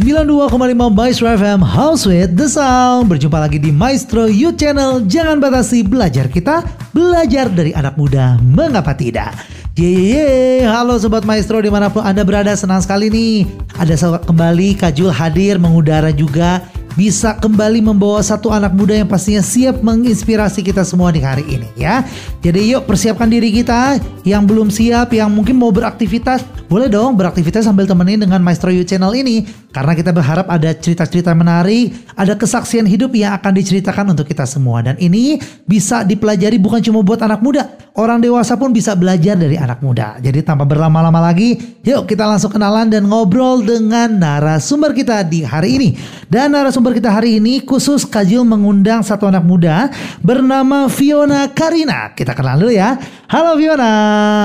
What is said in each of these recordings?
92,5 Maestro FM House with the Sound. Berjumpa lagi di Maestro You Channel. Jangan batasi belajar kita Belajar dari anak muda. Mengapa tidak? Yeay, halo Sobat Maestro di mana pun Anda berada senang sekali nih. Ada kembali Kajul hadir mengudara juga bisa kembali membawa satu anak muda yang pastinya siap menginspirasi kita semua di hari ini ya. Jadi yuk persiapkan diri kita yang belum siap, yang mungkin mau beraktivitas, boleh dong beraktivitas sambil temenin dengan Maestro You Channel ini. Karena kita berharap ada cerita-cerita menarik, ada kesaksian hidup yang akan diceritakan untuk kita semua. Dan ini bisa dipelajari bukan cuma buat anak muda, orang dewasa pun bisa belajar dari anak muda. Jadi tanpa berlama-lama lagi, yuk kita langsung kenalan dan ngobrol dengan narasumber kita di hari ini. Dan narasumber kita hari ini khusus Kajil mengundang satu anak muda bernama Fiona Karina. Kita kenal dulu ya. Halo Fiona.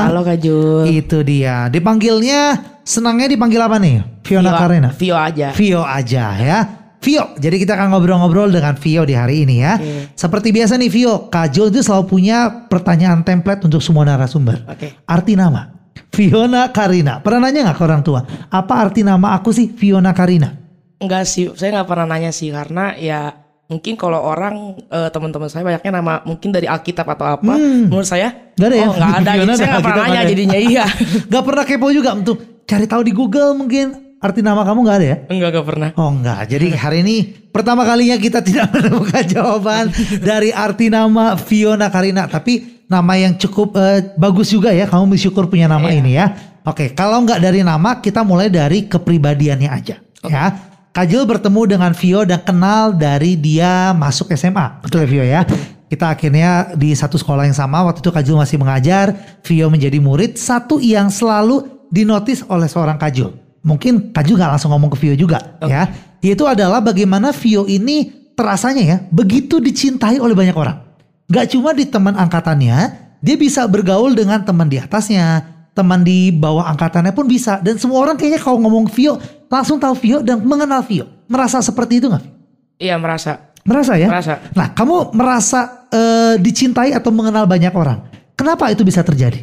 Halo Kajul. Itu dia. Dipanggilnya senangnya dipanggil apa nih? Fiona Vio, Karina. Vio aja. Vio aja ya. Vio, jadi kita akan ngobrol-ngobrol dengan Vio di hari ini ya. Oke. Seperti biasa nih Vio, Kajul itu selalu punya pertanyaan template untuk semua narasumber. Oke. Arti nama, Fiona Karina. Pernah nanya nggak ke orang tua? Apa arti nama aku sih Fiona Karina? Enggak sih, saya nggak pernah nanya sih karena ya mungkin kalau orang eh, teman-teman saya banyaknya nama mungkin dari Alkitab atau apa. Menurut saya Hmm. Nggak ada ya? Oh, nggak ada. Fiona Jadi saya nggak pernah nanya nggak ada. jadinya iya. Gak pernah kepo juga untuk cari tahu di Google mungkin arti nama kamu nggak ada ya? enggak enggak pernah. Oh enggak, jadi hari ini pertama kalinya kita tidak menemukan jawaban dari arti nama Fiona Karina. Tapi nama yang cukup eh, bagus juga ya, kamu bersyukur punya nama Iya. ini ya. Oke, kalau nggak dari nama, kita mulai dari kepribadiannya aja. Ya, Kajul bertemu dengan Vio dan kenal dari dia masuk SMA. Betul ya Vio ya? Kita akhirnya di satu sekolah yang sama, waktu itu Kajul masih mengajar, Vio menjadi murid, satu yang selalu dinotis oleh seorang Kajul. Mungkin Kajul nggak langsung ngomong ke Vio juga ya. Yaitu adalah bagaimana Vio ini terasanya ya, begitu dicintai oleh banyak orang. Gak cuma di teman angkatannya, dia bisa bergaul dengan teman di atasnya, teman di bawah angkatannya pun bisa. Dan semua orang kayaknya kalau ngomong Vio, langsung tahu Vio dan mengenal Vio. Merasa seperti itu gak? Iya merasa. Merasa ya? Merasa. Nah, kamu merasa eh, dicintai atau mengenal banyak orang. Kenapa itu bisa terjadi?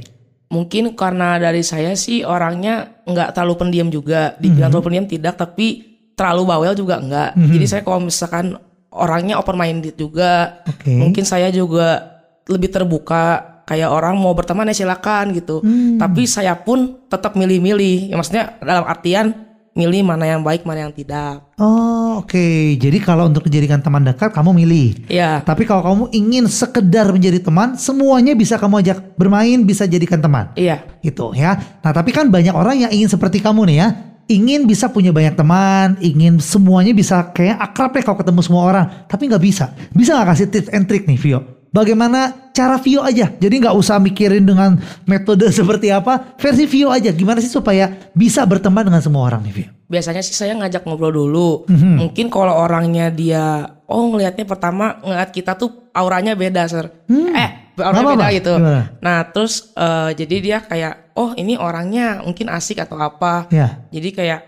Mungkin karena dari saya sih orangnya nggak terlalu pendiam juga. Dibilang Mhm. terlalu pendiam tidak, tapi terlalu bawel juga enggak. Jadi saya kalau misalkan orangnya open minded juga. Oke. Mungkin saya juga lebih terbuka. Kayak orang mau berteman ya silakan gitu. Hmm. Tapi saya pun tetap milih-milih. Ya, maksudnya dalam artian milih mana yang baik, mana yang tidak. Oh, oke. Jadi kalau untuk dijadikan teman dekat, kamu milih. Ya, Tapi kalau kamu ingin sekedar menjadi teman, semuanya bisa kamu ajak bermain, bisa jadikan teman. iya. Gitu ya. Nah tapi kan banyak orang yang ingin seperti kamu nih ya. Ingin bisa punya banyak teman, ingin semuanya bisa kayak akrab ya kalau ketemu semua orang. Tapi nggak bisa. Bisa nggak kasih tips and trick nih Vio? Bagaimana cara Vio aja? Jadi nggak usah mikirin dengan metode seperti apa. Versi Vio aja. Gimana sih supaya bisa berteman dengan semua orang nih Vio? Biasanya sih saya ngajak ngobrol dulu. Mhm. Mungkin kalau orangnya dia, oh ngelihatnya pertama ngeliat kita tuh auranya beda, sir. Eh, auranya Nggak beda apa-apa. gitu. Gimana? Nah, terus eh, jadi dia kayak, oh ini orangnya mungkin asik atau apa. Ya. Jadi kayak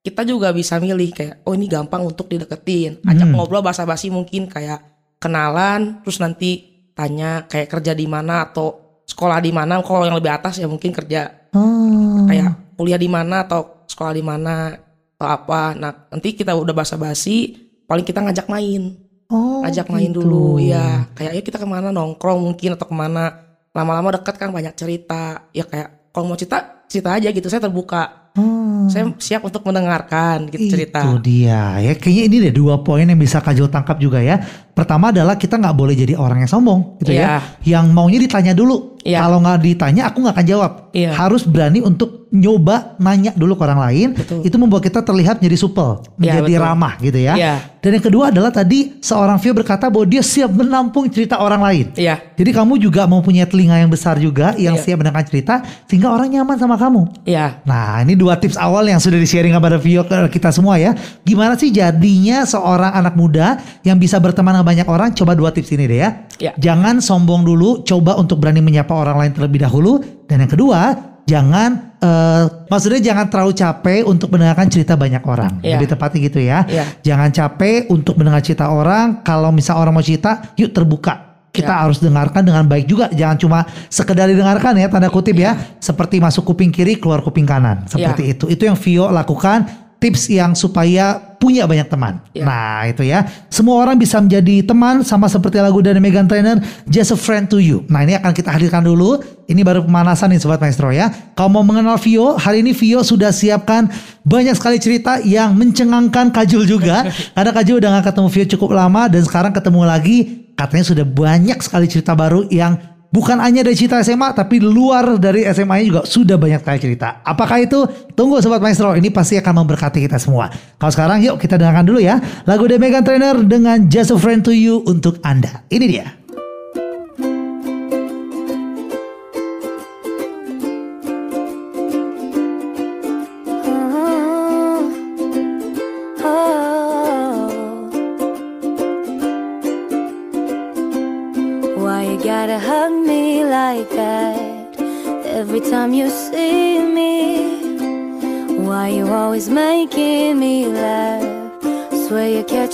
kita juga bisa milih kayak, oh ini gampang untuk dideketin. Ajak Hmm. ngobrol basa-basi mungkin kayak kenalan, terus nanti tanya kayak kerja di mana atau sekolah di mana. Kalau yang lebih atas ya mungkin kerja Oh. kayak kuliah di mana atau sekolah di mana atau apa. Nah, nanti kita udah basa-basi, paling kita ngajak main. Oh, Ngajak main gitu. dulu, ya. Kayak ayo kita ke mana nongkrong mungkin atau ke mana. Lama-lama deket kan banyak cerita. Ya kayak kalau mau cerita, cerita aja gitu. Saya terbuka. Oh. Saya siap untuk mendengarkan gitu cerita. Itu dia ya. Kayaknya ini deh dua poin yang bisa Kajol tangkap juga ya. Pertama adalah kita nggak boleh jadi orang yang sombong gitu ya. Iya. Yang maunya ditanya dulu. Iya. Kalau nggak ditanya aku nggak akan jawab. Iya. Harus berani untuk nyoba nanya dulu ke orang lain. Betul. Itu membuat kita terlihat menjadi supel, Iya, menjadi betul. ramah gitu ya. Iya. Dan yang kedua adalah tadi seorang Vio berkata bahwa dia siap menampung cerita orang lain. Iya, Jadi kamu juga mempunyai telinga yang besar juga yang Iya. siap mendengarkan cerita sehingga orang nyaman sama kamu. iya. Nah ini dua tips awal yang sudah di-sharing kepada Vio ke kita semua ya. Gimana sih jadinya seorang anak muda yang bisa berteman banyak orang? Coba dua tips ini deh ya. Ya. Jangan sombong dulu, coba untuk berani menyapa orang lain terlebih dahulu. Dan yang kedua, jangan eh, maksudnya jangan terlalu capek untuk mendengarkan cerita banyak orang. Ya. Lebih tepatnya gitu ya. Ya. Jangan capek untuk mendengar cerita orang. Kalau misal orang mau cerita, yuk terbuka. Kita Ya. harus dengarkan dengan baik juga, jangan cuma sekedar didengarkan ya tanda kutip ya, seperti masuk kuping kiri keluar kuping kanan, seperti itu. Itu yang Vio lakukan. Tips yang supaya punya banyak teman. Ya. Nah itu ya, semua orang bisa menjadi teman sama seperti lagu dari Megan Trainor, Just a Friend to You. Nah ini akan kita hadirkan dulu. Ini baru pemanasan nih Sobat Maestro ya. Kalau mau mengenal Vio, hari ini Vio sudah siapkan banyak sekali cerita yang mencengangkan Kajul juga. Karena Kajul udah gak ketemu Vio cukup lama dan sekarang ketemu lagi. Katanya sudah banyak sekali cerita baru yang bukan hanya dari cerita SMA tapi luar dari SMA-nya juga sudah banyak sekali cerita. Apakah itu? Tunggu Sobat Maestro, ini pasti akan memberkati kita semua. Kalau sekarang yuk kita dengarkan dulu ya lagu The Megan Trainer dengan Just a Friend to You untuk Anda. Ini dia.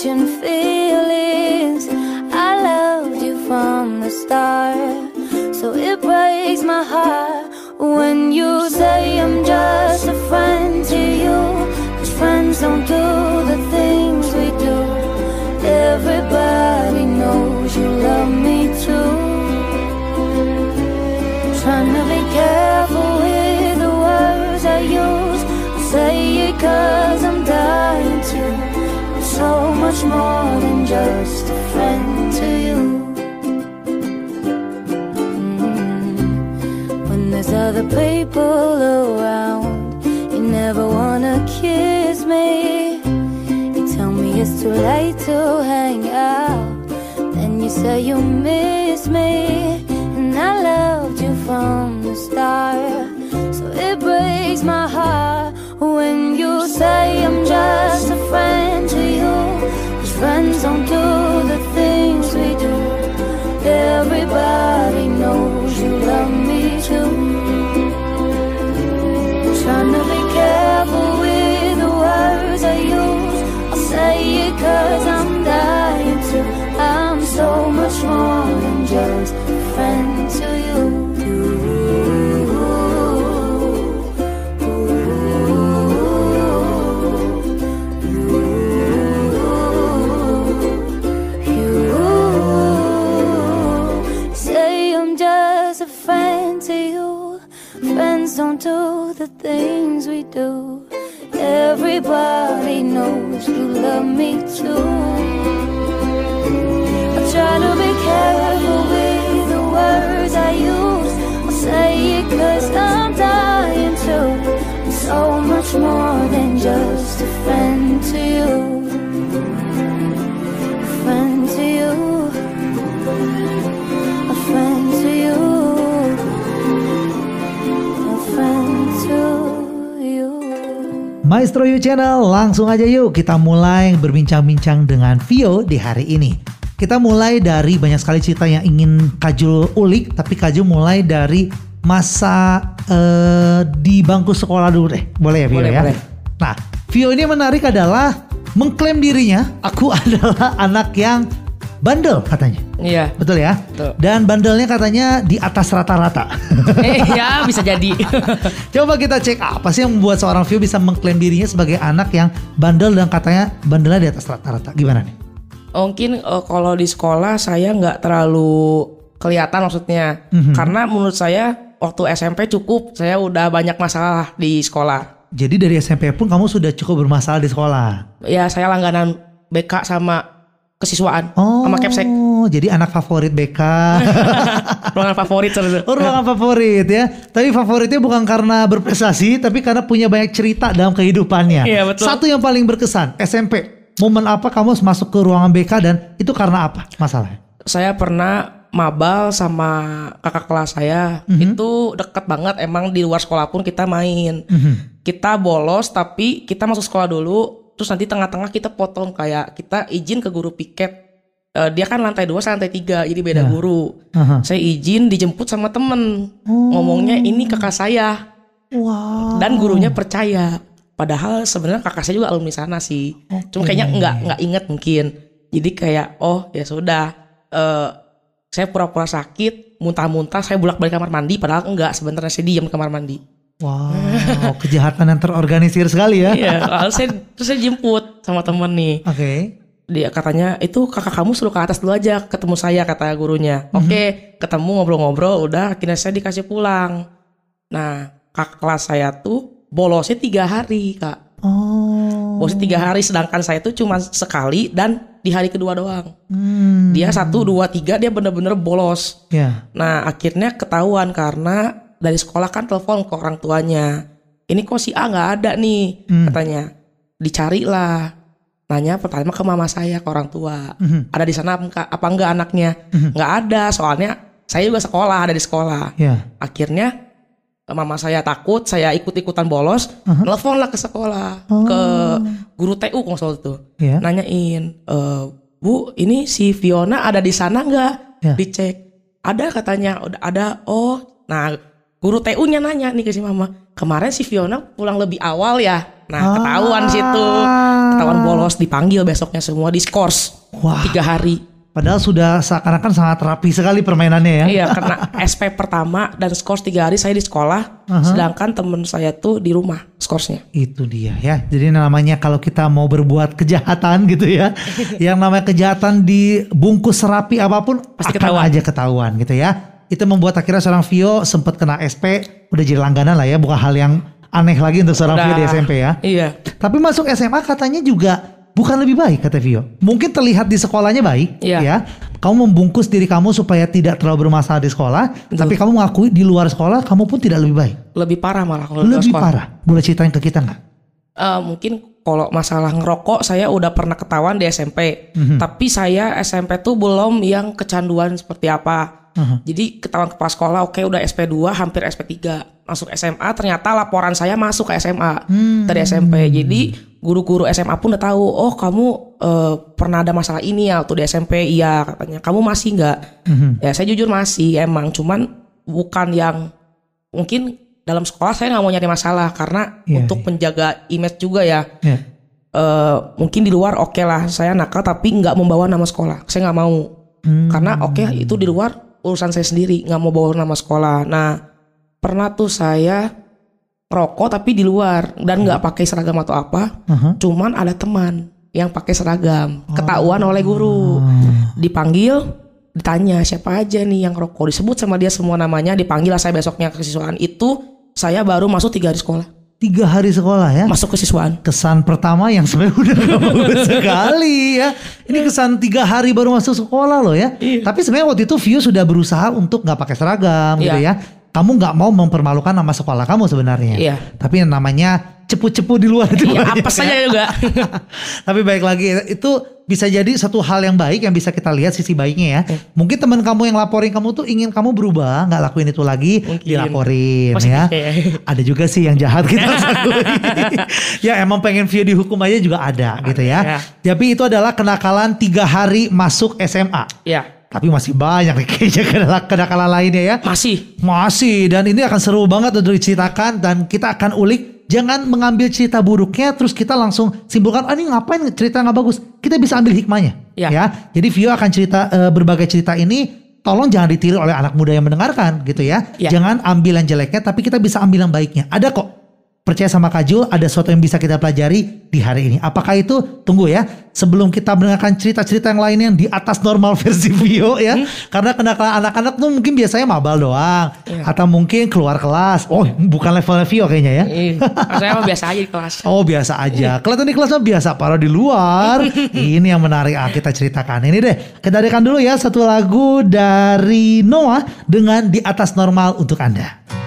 Catching feelings. I loved you from the start, so it breaks my heart when you say I'm just a friend to you. 'Cause friends don't do the things we do. Everybody knows you love me too. Trying to be careful with the words I use. I say it cause more than just a friend to you. Mm. When there's other people around, you never wanna kiss me. You tell me it's too late to hang out. Then you say you miss me. Maestro You Channel, langsung aja yuk kita mulai berbincang-bincang dengan Vio di hari ini. Kita mulai dari banyak sekali cerita yang ingin Kajul ulik, tapi Kajul mulai dari masa eh, di bangku sekolah dulu deh. Boleh ya Vio Boleh, ya? boleh. Nah, Vio ini menarik adalah mengklaim dirinya, aku adalah anak yang bandel katanya. Iya. Betul ya? Betul. Dan bandelnya katanya di atas rata-rata. Eh, ya bisa jadi. Coba kita cek apa sih yang membuat seorang Vio bisa mengklaim dirinya sebagai anak yang bandel dan katanya bandelnya di atas rata-rata. Gimana nih? Mungkin eh, kalau di sekolah saya nggak terlalu kelihatan maksudnya. Karena menurut saya waktu SMP cukup saya udah banyak masalah di sekolah. Jadi dari SMP pun kamu sudah cukup bermasalah di sekolah. Ya saya langganan BK sama kesiswaan Oh, sama Capsek. jadi anak favorit BK. Ruangan favorit sebenarnya. oh, ruangan favorit ya. Tapi favoritnya bukan karena berprestasi, tapi karena punya banyak cerita dalam kehidupannya. Iya, betul. Satu yang paling berkesan, SMP. Momen apa kamu masuk ke ruangan BK dan itu karena apa masalahnya? Saya pernah mabal sama kakak kelas saya. Itu deket banget emang di luar sekolah pun kita main. Kita bolos tapi kita masuk sekolah dulu. Terus nanti tengah-tengah kita potong kayak kita izin ke guru piket. Eh, dia kan lantai dua, saya lantai tiga, jadi beda guru. Aha. Saya izin dijemput sama temen. Ngomongnya ini kakak saya. Wow. Dan gurunya percaya. Padahal sebenarnya kakak saya juga alumni sana sih. Cuma kayaknya nggak nggak inget mungkin. Jadi kayak oh ya sudah. eh saya pura-pura sakit, muntah-muntah, saya bolak-balik kamar mandi. Padahal enggak, sebenarnya saya diam di kamar mandi. Wow, kejahatan yang terorganisir sekali ya. Iya, lalu saya terus saya jemput sama temen nih. Oke. Dia katanya itu kakak kamu suruh ke atas dulu aja ketemu saya kata gurunya. Oke, ketemu ngobrol-ngobrol, udah akhirnya saya dikasih pulang. Nah, kakak kelas saya tuh bolosnya tiga hari kak. Oh. Bolosnya tiga hari, sedangkan saya tuh cuma sekali dan di hari kedua doang. Hmm. Dia satu, dua, tiga dia bener-bener bolos. Ya. Nah akhirnya ketahuan karena dari sekolah kan telepon ke orang tuanya. Ini kok si A nggak ada nih Hmm. katanya. Dicari lah. Nanya pertama ke mama saya ke orang tua. Mhm. Ada di sana apa, enggak anaknya? Mhm. Nggak ada soalnya saya juga sekolah ada di sekolah. Ya. Akhirnya mama saya takut saya ikut-ikutan bolos. Mhm. Nelfon lah ke sekolah Oh. ke guru TU kalau soal itu Ya. nanyain "Eh, bu ini si Fiona ada di sana nggak Ya. dicek ada katanya ada oh nah guru TU nya nanya nih ke si mama kemarin si Fiona pulang lebih awal ya nah ketahuan situ ketahuan bolos dipanggil besoknya semua diskors Wah. tiga hari Padahal sudah seakan-akan sangat rapi sekali permainannya ya. iya karena SP pertama dan skors tiga hari saya di sekolah sedangkan temen saya tuh di rumah skorsnya Itu dia ya. Jadi namanya kalau kita mau berbuat kejahatan gitu ya, yang namanya kejahatan dibungkus rapi apa pun Pasti akan ketahuan. aja ketahuan gitu ya. Itu membuat akhirnya seorang Vio sempat kena SP, udah jadi langganan lah ya, bukan hal yang aneh lagi untuk seorang Vio di. SMP ya. iya Tapi masuk SMA katanya juga bukan lebih baik kata Vio. Mungkin terlihat di sekolahnya baik Iya. ya. Kamu membungkus diri kamu supaya tidak terlalu bermasalah di sekolah, tapi kamu mengakui di luar sekolah kamu pun tidak lebih baik. lebih parah malah kalau Lebih sekolah. parah. Boleh ceritain ke kita nggak? Eh, mungkin kalau masalah ngerokok saya udah pernah ketahuan di SMP. Tapi saya SMP tuh belum yang kecanduan seperti apa. Jadi ketahuan kepala sekolah oke udah SP2 hampir SP3. Masuk SMA ternyata laporan saya masuk ke SMA dari SMP. Jadi guru-guru SMA pun udah tahu oh kamu eh, pernah ada masalah ini ya waktu di SMP iya katanya. Kamu masih nggak? Ya saya jujur masih emang cuman bukan yang mungkin dalam sekolah saya nggak mau nyari masalah karena Iya, untuk iya. menjaga image juga ya Ya. eh mungkin di luar oke lah saya nakal tapi nggak membawa nama sekolah saya nggak mau Hmm. karena oke itu di luar urusan saya sendiri nggak mau bawa nama sekolah nah pernah tuh saya rokok tapi di luar dan nggak pakai seragam atau apa Aha. cuman ada teman yang pakai seragam ketahuan oleh guru Ah. dipanggil ditanya siapa aja nih yang rokok disebut sama dia semua namanya dipanggil lah saya besoknya ke siswaan itu saya baru masuk tiga hari sekolah Tiga hari sekolah ya. masuk ke siswaan Kesan pertama yang sebenarnya udah bagus sekali ya. Ini kesan tiga hari baru masuk sekolah loh ya. Tapi sebenarnya waktu itu Vio sudah berusaha untuk nggak pakai seragam gitu Iya. ya. Kamu nggak mau mempermalukan nama sekolah kamu sebenarnya. Iya. Tapi yang namanya cepu-cepu di luar itu ya apa saja juga Tapi baik lagi itu bisa jadi satu hal yang baik yang bisa kita lihat sisi baiknya ya. Mungkin teman kamu yang laporin kamu tuh ingin kamu berubah, nggak lakuin itu lagi, Mungkin. dilaporin Positif ya. ya. Ada juga sih yang jahat kita ya emang pengen view dihukum aja juga ada gitu ya. Ya. Tapi itu adalah kenakalan tiga hari masuk SMA. ya Tapi masih banyak nih kayaknya kenakalan, kenakalan lainnya ya. masih Masih dan ini akan seru banget untuk diceritakan dan kita akan ulik. Jangan mengambil cerita buruknya terus kita langsung simpulkan ah ini ngapain cerita nggak bagus. Kita bisa ambil hikmahnya. Ya. Jadi Vio akan cerita eh, berbagai cerita ini tolong jangan ditiru oleh anak muda yang mendengarkan gitu ya. Ya. Jangan ambil yang jeleknya tapi kita bisa ambil yang baiknya. Ada kok. Percaya sama Kak Jul, ada sesuatu yang bisa kita pelajari di hari ini. Apakah itu? Tunggu ya. Sebelum kita mendengarkan cerita-cerita yang lain yang di atas normal versi Vio ya. Karena kenakalan anak-anak tuh mungkin biasanya mabal doang. Iya. Atau mungkin keluar kelas. Oh bukan levelnya Vio kayaknya ya. Saya mah biasa aja di kelas Oh biasa aja. Kelihatan di kelas mah biasa. Parah di luar. Ini yang menarik ah, kita ceritakan. Ini deh. Kita dengarkan dulu ya satu lagu dari Noah dengan di atas normal untuk Anda.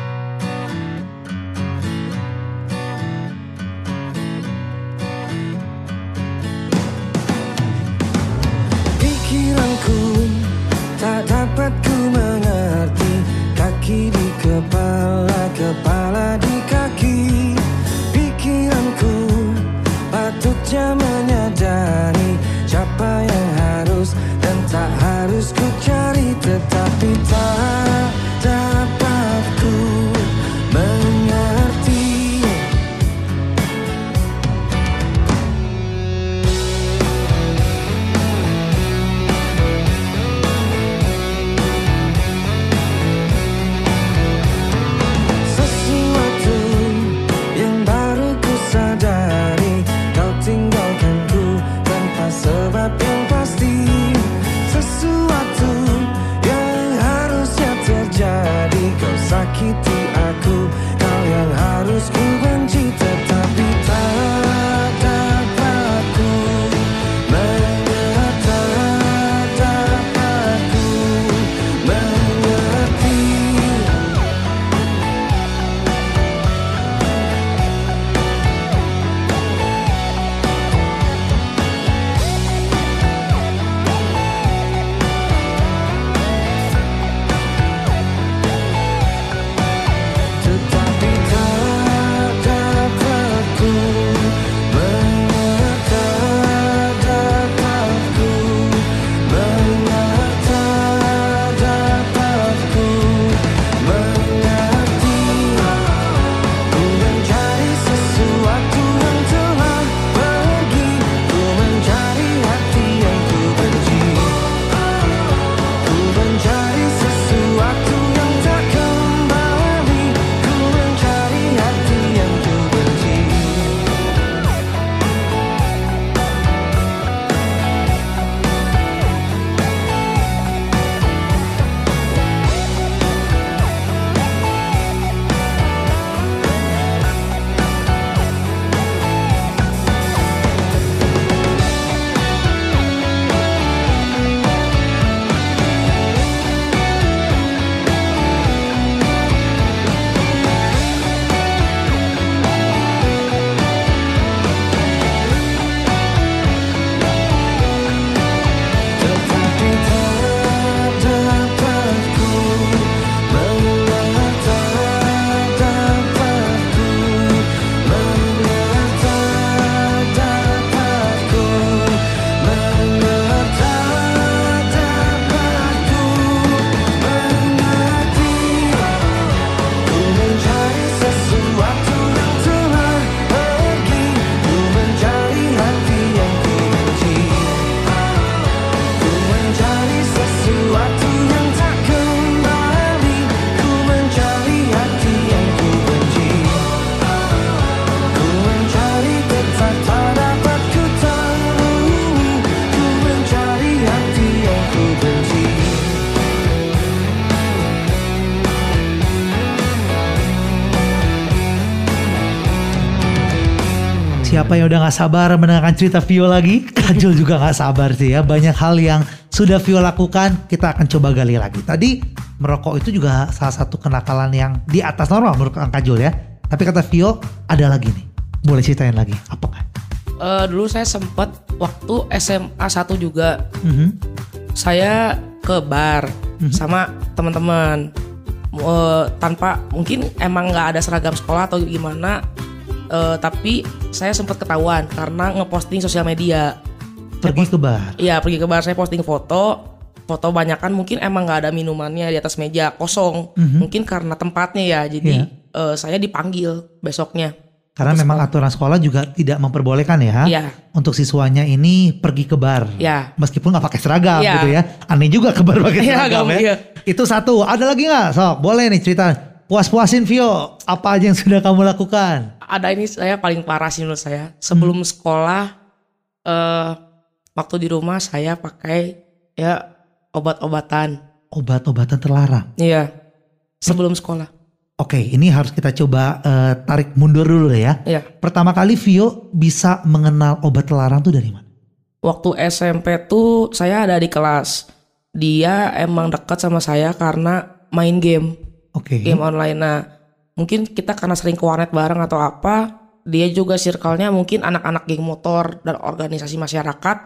keep Siapa yang udah gak sabar mendengarkan cerita Vio lagi? Kajul juga gak sabar sih ya. Banyak hal yang sudah Vio lakukan, kita akan coba gali lagi. Tadi merokok itu juga salah satu kenakalan yang di atas normal menurut Kang Kajul ya. Tapi kata Vio ada lagi nih. Boleh ceritain lagi? Apakah? Eh, dulu saya sempat waktu SMA 1 juga Mhm. saya ke bar Mhm. sama teman-teman Eh, tanpa mungkin emang nggak ada seragam sekolah atau gimana eh, tapi saya sempat ketahuan karena ngeposting sosial media Pergi ke bar. Iya pergi ke bar saya posting foto foto banyak kan mungkin emang nggak ada minumannya di atas meja kosong mungkin karena tempatnya ya jadi eh, saya dipanggil besoknya Karena memang aturan sekolah juga tidak memperbolehkan ya. Iya. Untuk siswanya ini pergi ke bar. Iya. Meskipun nggak pakai seragam Iya. gitu ya. Aneh juga ke bar pakai Iya, seragam ya. iya. Itu satu. Ada lagi nggak? Sok, boleh nih cerita. Puas-puasin Vio. Apa aja yang sudah kamu lakukan? ada ini saya paling parah sih menurut saya sebelum sekolah eh waktu di rumah saya pakai ya obat-obatan Obat-obatan terlarang. iya sebelum sekolah Oke, ini harus kita coba eh, tarik mundur dulu ya. iya Pertama kali Vio bisa mengenal obat terlarang tuh dari mana? waktu SMP tuh saya ada di kelas dia emang dekat sama saya karena main game Oke. game online. Nah mungkin kita karena sering ke warnet bareng atau apa dia juga circle-nya mungkin anak-anak geng motor dan organisasi masyarakat.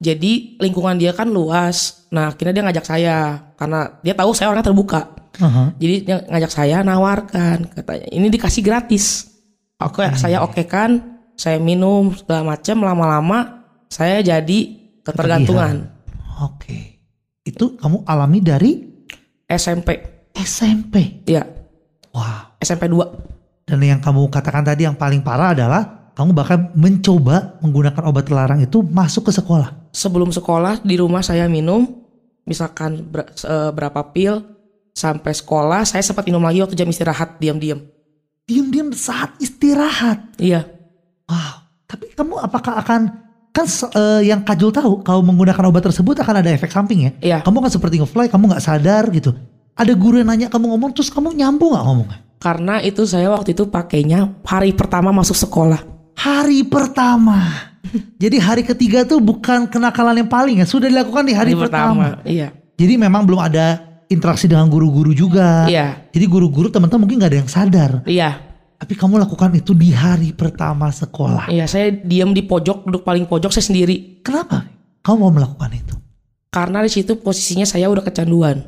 Jadi lingkungan dia kan luas. Nah akhirnya dia ngajak saya. Karena dia tahu saya orangnya terbuka. Aha. jadi dia ngajak saya nawarkan. Katanya ini dikasih gratis. Oke. Saya oke kan saya minum segala macam lama-lama saya jadi ketergantungan. Oke. Itu kamu alami dari? SMP SMP. ya Wow. SMP 2 Dan yang kamu katakan tadi yang paling parah adalah kamu bahkan mencoba menggunakan obat terlarang itu masuk ke sekolah. sebelum sekolah di rumah saya minum misalkan ber- berapa pil sampai sekolah saya sempat minum lagi waktu jam istirahat diam-diam Diam-diam saat istirahat. iya Wow. Tapi kamu apakah akan kan eh, yang Kajul tahu kalau menggunakan obat tersebut akan ada efek samping ya? Iya. Kamu kan seperti ngefly, kamu nggak sadar gitu. Ada guru yang nanya kamu ngomong terus kamu nyambung nggak ngomongnya? karena itu saya waktu itu pakainya hari pertama masuk sekolah Hari pertama. Jadi hari ketiga tuh bukan kenakalan yang paling ya, sudah dilakukan di hari, pertama. iya Jadi memang belum ada interaksi dengan guru-guru juga. Iya. Jadi guru-guru teman-teman mungkin nggak ada yang sadar. iya Tapi kamu lakukan itu di hari pertama sekolah. iya saya diam di pojok duduk paling pojok saya sendiri Kenapa? Kamu mau melakukan itu? karena di situ posisinya saya udah kecanduan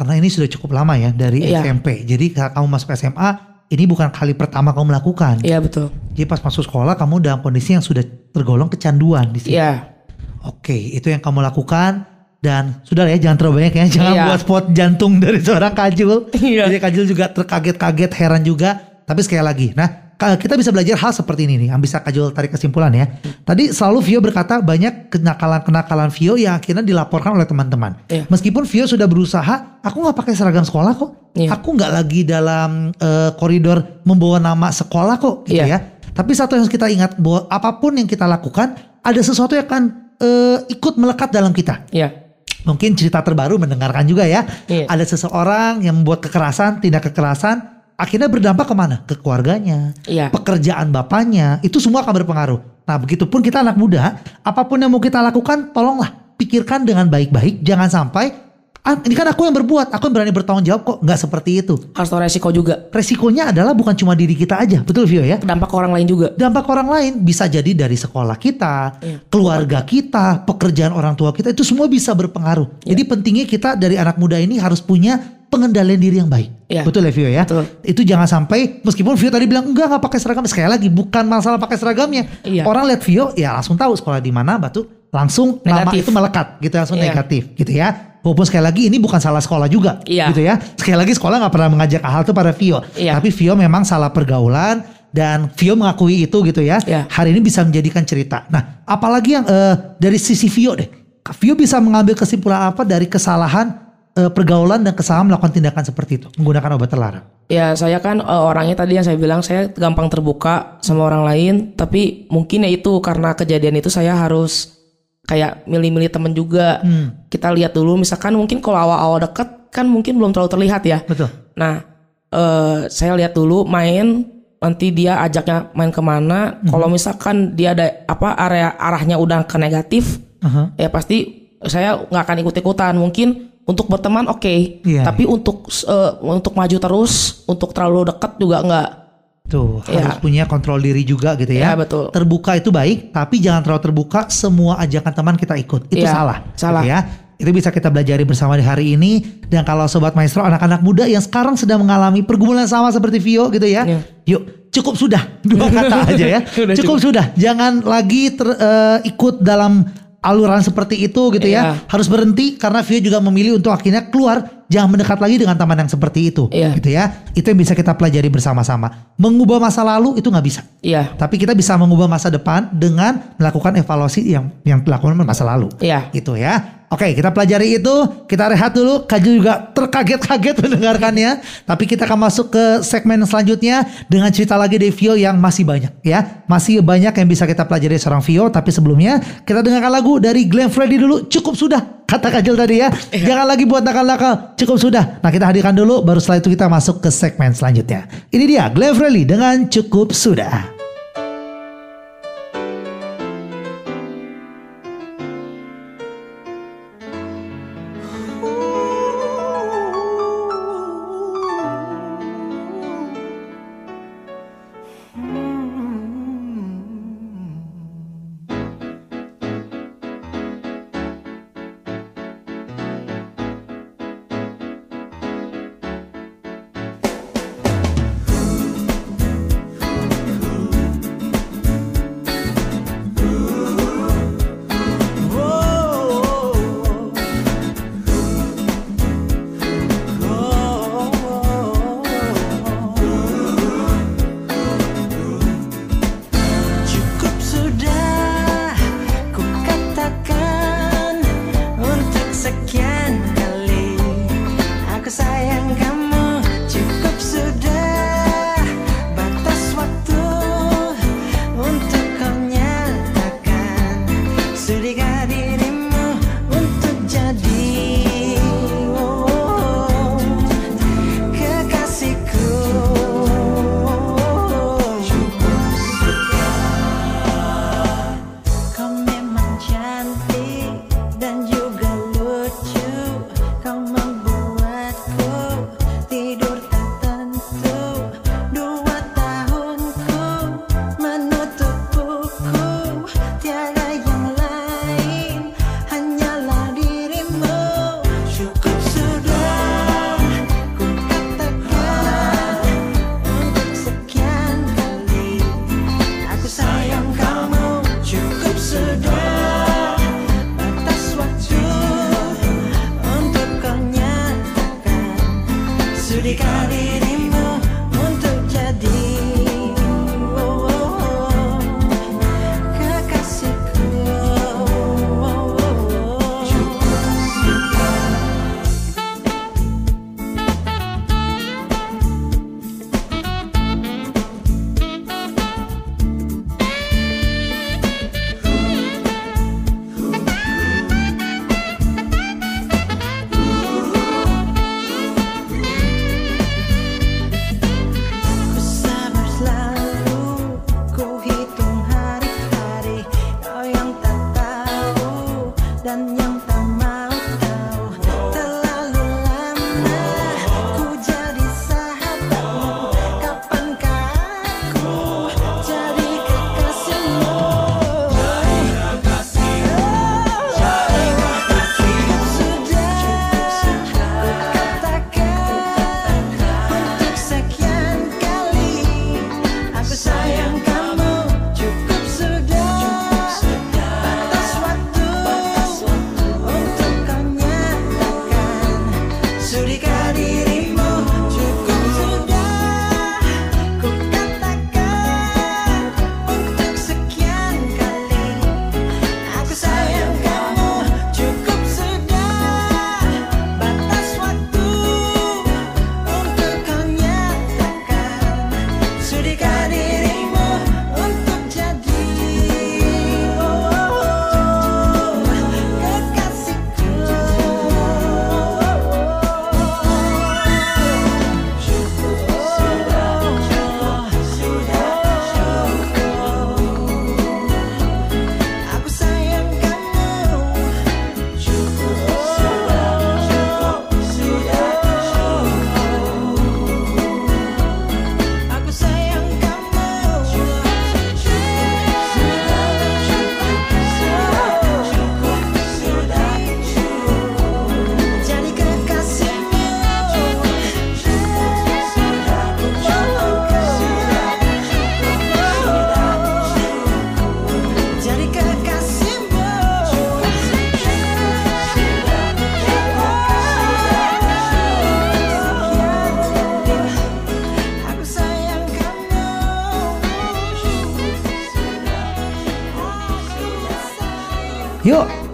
Karena ini sudah cukup lama ya dari Iya. SMP. Jadi kamu masuk SMA, ini bukan kali pertama kamu melakukan. iya betul Jadi pas masuk sekolah kamu dalam kondisi yang sudah tergolong kecanduan di sini. iya Oke, itu yang kamu lakukan dan sudah ya jangan terlalu banyak ya, jangan Iya. buat spot jantung dari seorang Kajul. Iya. Jadi Kajul juga terkaget-kaget, heran juga. Tapi sekali lagi, nah kita bisa belajar hal seperti ini nih, yang bisa Kajul tarik kesimpulan ya. Tadi selalu Vio berkata banyak kenakalan-kenakalan Vio yang akhirnya dilaporkan oleh teman-teman. Iya. Meskipun Vio sudah berusaha, aku nggak pakai seragam sekolah kok. Iya. Aku nggak lagi dalam eh, koridor membawa nama sekolah kok, gitu Iya. ya. Tapi satu yang harus kita ingat bahwa apa pun yang kita lakukan ada sesuatu yang akan eh, ikut melekat dalam kita. iya Mungkin cerita terbaru mendengarkan juga ya. Iya. Ada seseorang yang membuat kekerasan, tindak kekerasan, akhirnya berdampak ke mana? Ke keluarganya, Iya. pekerjaan bapaknya, itu semua akan berpengaruh. Nah begitupun kita anak muda, apa pun yang mau kita lakukan, tolonglah pikirkan dengan baik-baik, jangan sampai ini kan aku yang berbuat, aku yang berani bertanggung jawab kok, nggak seperti itu. harus tahu resiko juga Resikonya adalah bukan cuma diri kita aja, betul Vio ya? dampak orang lain juga dampak orang lain bisa jadi dari sekolah kita, Iya. keluarga kita, pekerjaan orang tua kita itu semua bisa berpengaruh. Iya. Jadi pentingnya kita dari anak muda ini harus punya pengendalian diri yang baik. Iya. Betul ya Vio ya? Betul. Itu jangan sampai meskipun Vio tadi bilang enggak nggak pakai seragam sekali lagi bukan masalah pakai seragamnya. Iya. Orang lihat Vio ya langsung tahu sekolah di mana batu langsung nama Negatif. itu melekat gitu langsung Iya. negatif gitu ya. Walaupun sekali lagi ini bukan salah sekolah juga Iya. gitu ya. Sekali lagi sekolah nggak pernah mengajak hal itu pada Vio. Iya. Tapi Vio memang salah pergaulan dan Vio mengakui itu gitu ya. Iya. Hari ini bisa menjadikan cerita. Nah, apalagi yang eh, dari sisi Vio deh. Vio bisa mengambil kesimpulan apa dari kesalahan eh, pergaulan dan kesalahan melakukan tindakan seperti itu menggunakan obat terlarang. Ya saya kan eh, orangnya tadi yang saya bilang saya gampang terbuka sama orang lain tapi mungkin ya itu karena kejadian itu saya harus kayak milih-milih temen juga Hmm. kita lihat dulu misalkan mungkin kalau awal-awal deket kan mungkin belum terlalu terlihat ya Betul. nah eh, saya lihat dulu main nanti dia ajaknya main ke mana. Kalau misalkan dia ada apa area arahnya udah ke negatif, Aha. ya pasti saya nggak akan ikut ikutan. Mungkin untuk berteman oke, Iya, tapi untuk eh, untuk maju terus, untuk terlalu dekat juga nggak. Tuh, Iya. harus punya kontrol diri juga gitu ya. Iya, betul. Terbuka itu baik, tapi jangan terlalu terbuka semua ajakan teman kita ikut. Itu Iya, salah. salah. gitu ya. Itu bisa kita belajari bersama di hari ini. Dan kalau sobat maestro anak-anak muda yang sekarang sedang mengalami pergumulan sama seperti Vio gitu ya. Iya. Yuk, cukup sudah. Dua kata aja ya. Udah cukup, sudah. Jangan lagi ter- eh, ikut dalam aluran seperti itu gitu ya. Iya. Harus berhenti karena Vio juga memilih untuk akhirnya keluar jangan mendekat lagi dengan teman yang seperti itu Iya. gitu ya. Itu yang bisa kita pelajari bersama-sama. Mengubah masa lalu itu nggak bisa. Iya, Tapi kita bisa mengubah masa depan dengan melakukan evaluasi yang yang dilakukan masa lalu. iya. Gitu ya. Oke, kita pelajari itu. Kita rehat dulu. Kaju juga terkaget-kaget mendengarkannya. Tapi kita akan masuk ke segmen selanjutnya dengan cerita lagi dari Vio yang masih banyak ya. Masih banyak yang bisa kita pelajari seorang Vio. Tapi sebelumnya kita dengarkan lagu dari Glenn Fredly dulu. Cukup sudah kata Kajul tadi ya. Jangan lagi buat nakal-nakal. Cukup sudah. Nah kita hadirkan dulu. Baru setelah itu kita masuk ke segmen selanjutnya. Ini dia Fredly dengan Cukup Sudah.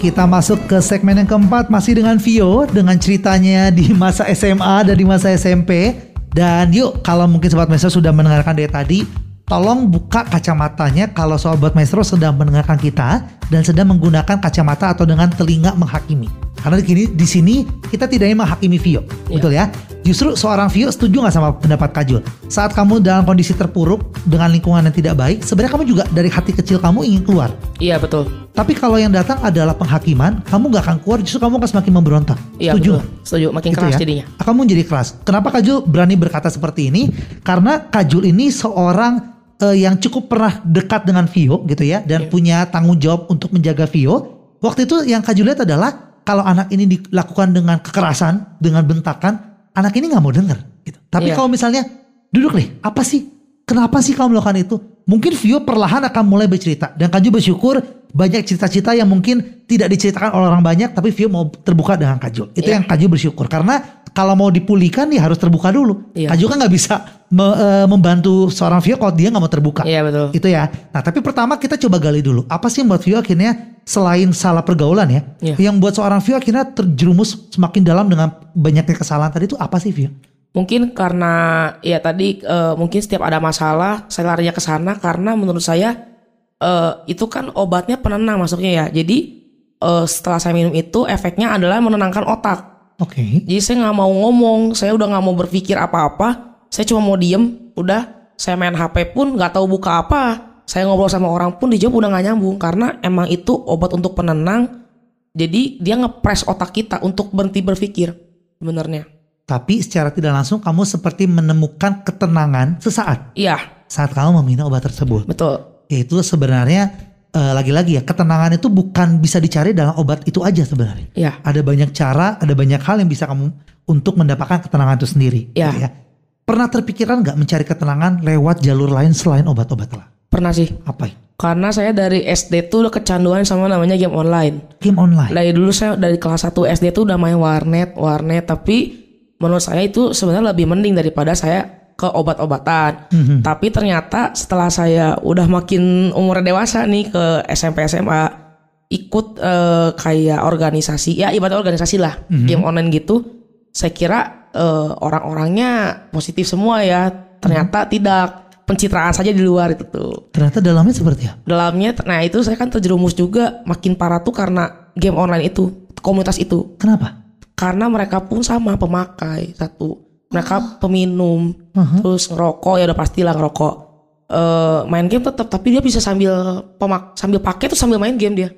Kita masuk ke segmen yang keempat masih dengan Vio dengan ceritanya di masa SMA dan di masa SMP. Dan yuk kalau mungkin Sobat Maestro sudah mendengarkan dari tadi, tolong buka kacamatanya kalau Sobat Maestro sedang mendengarkan kita dan sedang menggunakan kacamata atau dengan telinga menghakimi. Karena di sini, di sini kita tidak ingin menghakimi Vio, betul ya? Justru seorang Vio setuju nggak sama pendapat Kajul? Saat kamu dalam kondisi terpuruk dengan lingkungan yang tidak baik, sebenarnya kamu juga dari hati kecil kamu ingin keluar. Iya betul. Tapi kalau yang datang adalah penghakiman, kamu nggak akan keluar, justru kamu akan semakin memberontak. Iya Setuju? betul. Setuju. Makin Gitu keras ya. jadinya. Kamu menjadi keras. Kenapa Kajul berani berkata seperti ini? Karena Kajul ini seorang eh, yang cukup pernah dekat dengan Vio gitu ya, dan Iya. punya tanggung jawab untuk menjaga Vio. Waktu itu yang Kajul lihat adalah kalau anak ini dilakukan dengan kekerasan, dengan bentakan, anak ini nggak mau dengar. Gitu. Tapi Iya. kalau misalnya duduk deh, apa sih? Kenapa sih kamu melakukan itu? Mungkin Vio perlahan akan mulai bercerita dan Kaju bersyukur banyak cerita-cerita yang mungkin tidak diceritakan oleh orang banyak tapi Vio mau terbuka dengan Kaju. Itu Iya. yang Kaju bersyukur karena kalau mau dipulihkan ya harus terbuka dulu. Iya. Kaju kan nggak bisa me- eh, membantu seorang Vio kalau dia nggak mau terbuka. Iya betul. Itu ya. Nah tapi pertama kita coba gali dulu. Apa sih yang buat Vio akhirnya selain salah pergaulan ya. Iya. Yang buat seorang Vio akhirnya terjerumus semakin dalam dengan banyaknya kesalahan tadi itu apa sih Vio? Mungkin karena ya tadi eh, mungkin setiap ada masalah saya larinya ke sana karena menurut saya eh, itu kan obatnya penenang masuknya ya. Jadi eh, setelah saya minum itu efeknya adalah menenangkan otak. Oke. Jadi saya nggak mau ngomong, saya udah nggak mau berpikir apa-apa. Saya cuma mau diem, udah saya main HP pun nggak tahu buka apa. Saya ngobrol sama orang pun dijawab udah nggak nyambung karena emang itu obat untuk penenang. Jadi dia ngepres otak kita untuk berhenti berpikir sebenarnya. Tapi secara tidak langsung kamu seperti menemukan ketenangan sesaat Iya, saat kamu meminum obat tersebut. betul. Itu sebenarnya eh, lagi-lagi ya ketenangan itu bukan bisa dicari dalam obat itu aja sebenarnya. Iya. Ada banyak cara, ada banyak hal yang bisa kamu untuk mendapatkan ketenangan itu sendiri. Ya. gitu Pernah terpikirkan nggak mencari ketenangan lewat jalur lain selain obat-obat lah? Pernah sih. Apa? Karena saya dari SD tuh udah kecanduan sama namanya game online. Game online. Dari dulu saya dari kelas 1 SD tuh udah main warnet, warnet tapi menurut saya itu sebenarnya lebih mending daripada saya ke obat-obatan. Mhm. Tapi ternyata setelah saya udah makin umur dewasa nih ke SMP SMA ikut eh, kayak organisasi ya ibarat organisasi lah game online gitu saya kira eh, orang-orangnya positif semua ya ternyata tidak pencitraan saja di luar itu tuh Ternyata dalamnya seperti apa? dalamnya nah itu saya kan terjerumus juga makin parah tuh karena game online itu komunitas itu Kenapa? karena mereka pun sama pemakai satu mereka peminum Mhm. terus ngerokok ya udah pastilah ngerokok. Eh, main game tetap tapi dia bisa sambil pemak sambil pakai tuh sambil main game dia.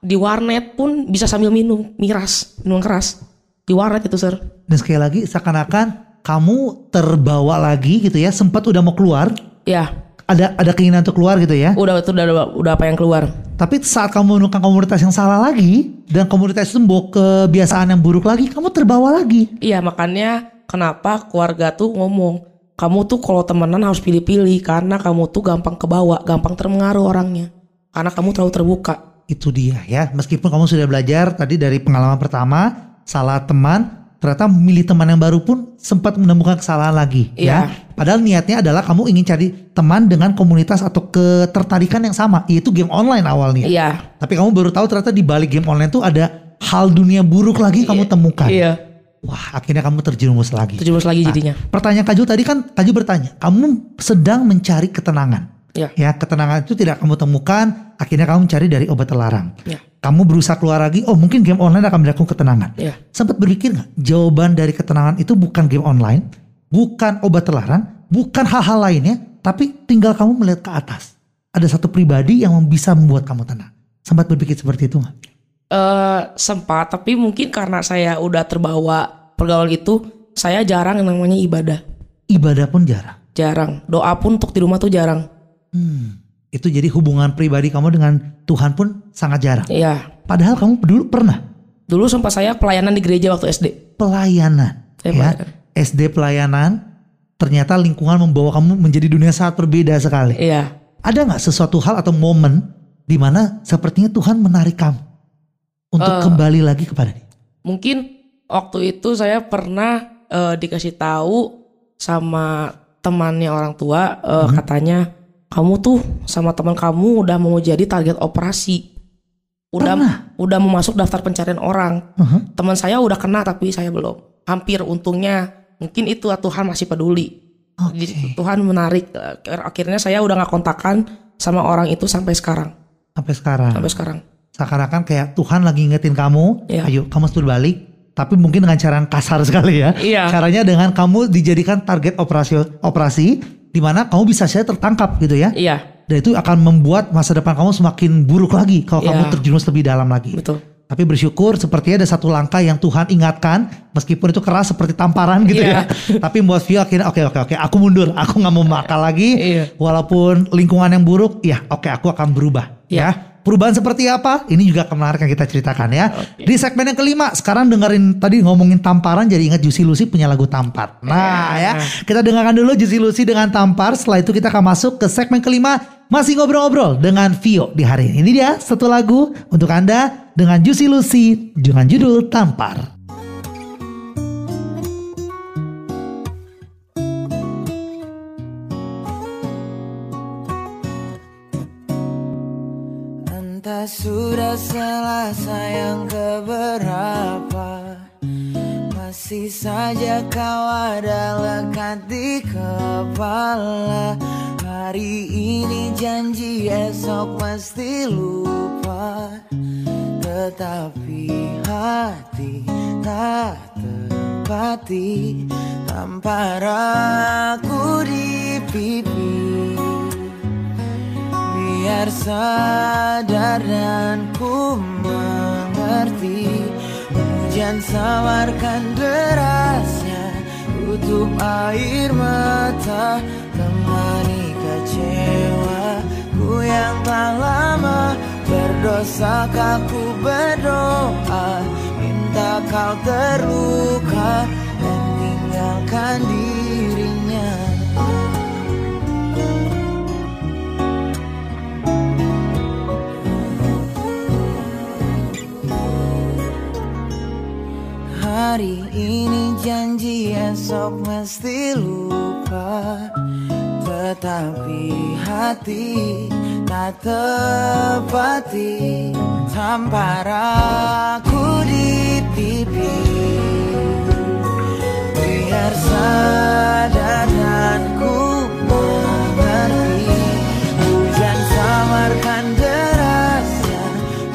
Di warnet pun bisa sambil minum miras minum keras. Di warnet itu sir. Dan sekali lagi seakan-akan kamu terbawa lagi gitu ya, sempat udah mau keluar, ya. Ada ada keinginan untuk keluar gitu ya. udah itu udah, udah udah apa yang keluar. Tapi saat kamu menemukan komunitas yang salah lagi dan komunitas itu membawa kebiasaan yang buruk lagi, kamu terbawa lagi. Iya makanya kenapa keluarga tuh ngomong kamu tuh kalau temenan harus pilih-pilih karena kamu tuh gampang kebawa, gampang terpengaruh orangnya. Karena kamu terlalu terbuka. Itu dia ya. Meskipun kamu sudah belajar tadi dari pengalaman pertama, salah teman, ternyata memilih teman yang baru pun sempat menemukan kesalahan lagi ya. Iya. Padahal niatnya adalah kamu ingin cari teman dengan komunitas atau ketertarikan yang sama, yaitu game online awalnya. Iya. Tapi kamu baru tahu ternyata di balik game online tuh ada hal dunia buruk lagi kamu temukan. Iya. Wah, akhirnya kamu terjerumus lagi. 17 lagi jadinya. Pertanyaan Kaju tadi kan Kaju bertanya, kamu sedang mencari ketenangan. Iya. Ya, ketenangan itu tidak kamu temukan, akhirnya kamu mencari dari obat terlarang. Iya. Kamu berusaha keluar lagi, oh mungkin game online akan mendapatkan ketenangan. Iya. Sempat berpikir nggak, jawaban dari ketenangan itu bukan game online, bukan obat terlarang, bukan hal-hal lainnya, tapi tinggal kamu melihat ke atas. Ada satu pribadi yang bisa membuat kamu tenang. Sempat berpikir seperti itu nggak? Eh sempat tapi mungkin karena saya udah terbawa pergaulan itu, saya jarang yang namanya ibadah. Ibadah pun jarang. Jarang. Doa pun untuk di rumah tuh jarang. Hmm, itu jadi hubungan pribadi kamu dengan Tuhan pun sangat jarang. Iya. Padahal kamu dulu pernah Dulu sempat saya pelayanan di gereja waktu SD. pelayanan, Saya ya. pelayanan. SD pelayanan. Ternyata lingkungan membawa kamu menjadi dunia sangat berbeda sekali. Iya. Ada nggak sesuatu hal atau momen di mana sepertinya Tuhan menarik kamu untuk Eh. kembali lagi kepada Dia? Mungkin waktu itu saya pernah eh, dikasih tahu sama temannya orang tua eh, katanya kamu tuh sama teman kamu udah mau jadi target operasi. udah Pernah? udah mau masuk daftar pencarian orang. Uh-huh. Teman saya udah kena tapi saya belum. Hampir untungnya mungkin itu Tuhan masih peduli. Jadi Tuhan menarik. Akhirnya saya udah nggak kontakan sama orang itu sampai sekarang. Sampai sekarang. Sampai sekarang. Seakan-akan kayak Tuhan lagi ingetin kamu, Iya. ayo kamu harus berbalik. Tapi mungkin dengan cara yang kasar sekali ya. Iya. Caranya dengan kamu dijadikan target operasi operasi di mana kamu bisa saja tertangkap gitu ya. Iya, Dan itu akan membuat masa depan kamu semakin buruk lagi kalau Iya. kamu terjerumus lebih dalam lagi. betul. Tapi bersyukur sepertinya ada satu langkah yang Tuhan ingatkan meskipun itu keras seperti tamparan gitu Iya. ya. Tapi buat Vio akhirnya oke oke oke aku mundur, aku nggak mau makal lagi. Iya. Walaupun lingkungan yang buruk, ya oke aku akan berubah Iya. ya. Perubahan seperti apa? Ini juga akan menarik yang kita ceritakan ya. Di segmen yang kelima, sekarang dengerin tadi ngomongin tamparan jadi ingat Juicy Lucy punya lagu Tampar. Nah ya, kita dengarkan dulu Juicy Lucy dengan Tampar. Setelah itu kita akan masuk ke segmen kelima, masih ngobrol-ngobrol dengan Vio di hari ini. Ini dia satu lagu untuk Anda dengan Juicy Lucy dengan judul Tampar. Entah sudah selesai yang keberapa? Masih saja kau ada lekat di kepala. Hari ini janji esok mesti lupa. Tetapi hati tak terpati Tampar aku di pipi Biar sadar dan ku mengerti Hujan samarkan derasnya Tutup air mata Temani kecewa. Ku yang telah lama Berdosa ku berdoa Minta kau terluka Dan tinggalkan dirinya Hari ini janji esok mesti lupa. Tetapi hati tak tepati Tampar aku di pipi. Biar sadar dan ku mengerti Hujan samarkan derasnya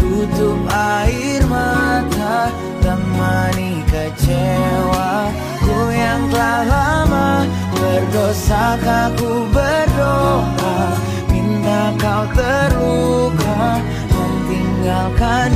Tutup air mata Temani kecewa. Ku yang telah lama Berdosa ku berdoa? Minta kau terluka tinggalkan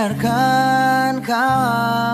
Sadarkan kau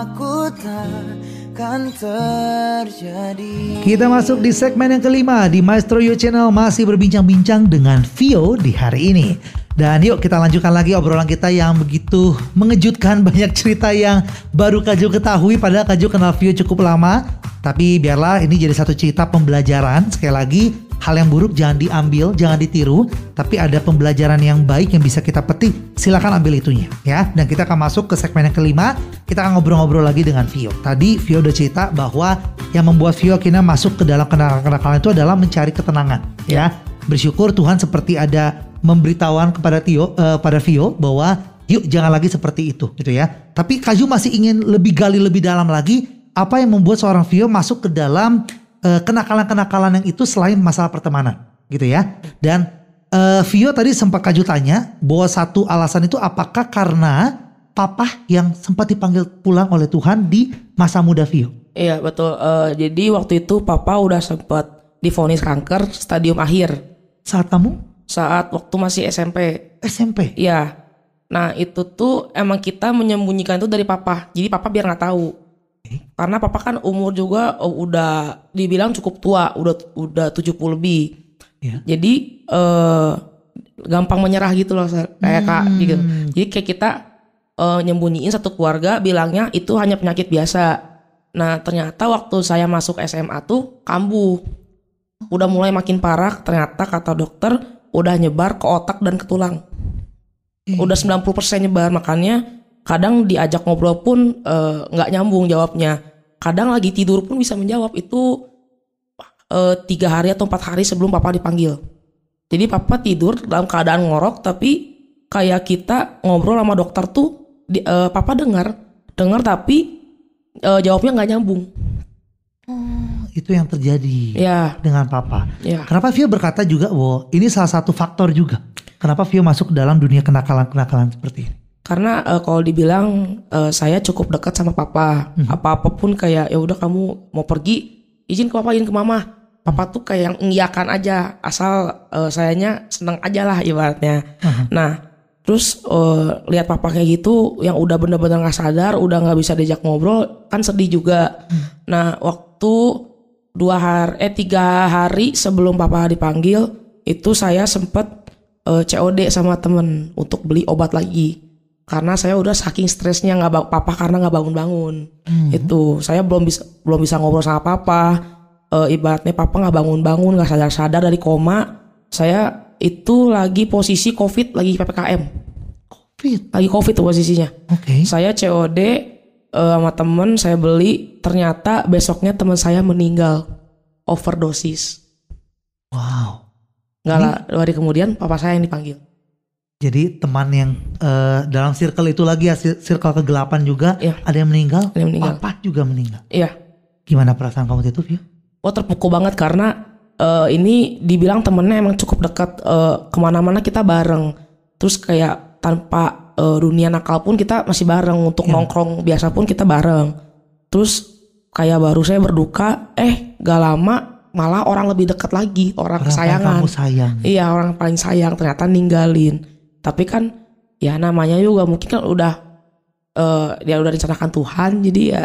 aku takkan terjadi Kita masuk di segmen yang kelima di Maestro You Channel masih berbincang-bincang dengan Vio di hari ini. Dan yuk kita lanjutkan lagi obrolan kita yang begitu mengejutkan banyak cerita yang baru Kaju ketahui padahal Kaju kenal Vio cukup lama. Tapi biarlah ini jadi satu cerita pembelajaran sekali lagi hal yang buruk jangan diambil, jangan ditiru, tapi ada pembelajaran yang baik yang bisa kita petik. Silakan ambil itunya ya. Dan kita akan masuk ke segmen yang kelima. Kita akan ngobrol-ngobrol lagi dengan Vio. Tadi Vio udah cerita bahwa yang membuat Vio akhirnya masuk ke dalam kenakalan-kenakalan itu adalah mencari ketenangan ya. Bersyukur Tuhan seperti ada memberitahuan kepada Tio eh, pada Vio bahwa yuk jangan lagi seperti itu gitu ya. Tapi Kaju masih ingin lebih gali lebih dalam lagi apa yang membuat seorang Vio masuk ke dalam kenakalan-kenakalan yang itu selain masalah pertemanan gitu ya. Dan eh, Vio tadi sempat Kaju tanya bahwa satu alasan itu apakah karena papa yang sempat dipanggil pulang oleh Tuhan di masa muda Vio. Iya betul. Eh, jadi waktu itu papa udah sempat divonis kanker stadium akhir Saat kamu saat waktu masih SMP. SMP. Iya. Nah itu tuh emang kita menyembunyikan itu dari papa. Jadi papa biar nggak tahu. Karena papa kan umur juga oh, udah dibilang cukup tua, udah udah 70 lebih. Ya. Jadi eh gampang menyerah gitu loh kayak kak gitu. Jadi kayak kita eh, nyembunyiin satu keluarga bilangnya itu hanya penyakit biasa. Nah ternyata waktu saya masuk SMA tuh kambuh. Udah mulai makin parah ternyata kata dokter udah nyebar ke otak dan ke tulang. Udah 90% nyebar makanya kadang diajak ngobrol pun eh, nggak nyambung jawabnya. Kadang lagi tidur pun bisa menjawab itu eh, tiga hari atau empat hari sebelum papa dipanggil. Jadi papa tidur dalam keadaan ngorok tapi kayak kita ngobrol sama dokter tuh di- eh, papa dengar dengar tapi eh, jawabnya nggak nyambung. Itu yang terjadi Ya, dengan papa. ya. Kenapa Vio berkata juga bahwa ini salah satu faktor juga. Kenapa Vio masuk dalam dunia kenakalan-kenakalan seperti ini? Karena eh, kalau dibilang eh, saya cukup dekat sama papa, apa apa pun kayak ya udah kamu mau pergi izin ke papa izin ke mama. Papa tuh kayak yang mengiyakan aja asal eh, sayanya seneng aja lah ibaratnya. Nah terus eh, lihat papa kayak gitu yang udah bener-bener nggak sadar, udah nggak bisa diajak ngobrol kan sedih juga. Nah waktu dua hari eh tiga hari sebelum papa dipanggil itu saya sempet eh, COD sama temen untuk beli obat lagi karena saya udah saking stresnya nggak bang- papa karena nggak bangun-bangun. Itu saya belum bisa belum bisa ngobrol sama papa. Eh, ibaratnya papa nggak bangun-bangun nggak sadar-sadar dari koma saya itu lagi posisi covid lagi ppkm Fit. lagi covid tuh posisinya. Oke. saya COD eh, sama temen saya beli. Ternyata besoknya teman saya meninggal. Overdosis. Wow. nggak lah dua hari kemudian papa saya yang dipanggil Jadi teman yang eh, dalam circle itu lagi ya, cir- circle kegelapan juga Iya. ada yang meninggal, Ada yang meninggal. papa juga meninggal. iya Gimana perasaan kamu itu, Vio? Oh terpukul banget karena eh, ini dibilang temennya emang cukup dekat eh, ke mana-mana kita bareng. Terus kayak tanpa eh, dunia nakal pun kita masih bareng untuk nongkrong biasa pun kita bareng. Terus kayak baru saya berduka, eh gak lama malah orang lebih dekat lagi orang, Orang kesayangan. kamu sayang. Iya orang paling sayang ternyata ninggalin. Tapi kan ya namanya juga mungkin kan udah eh dia udah direncanakan Tuhan jadi ya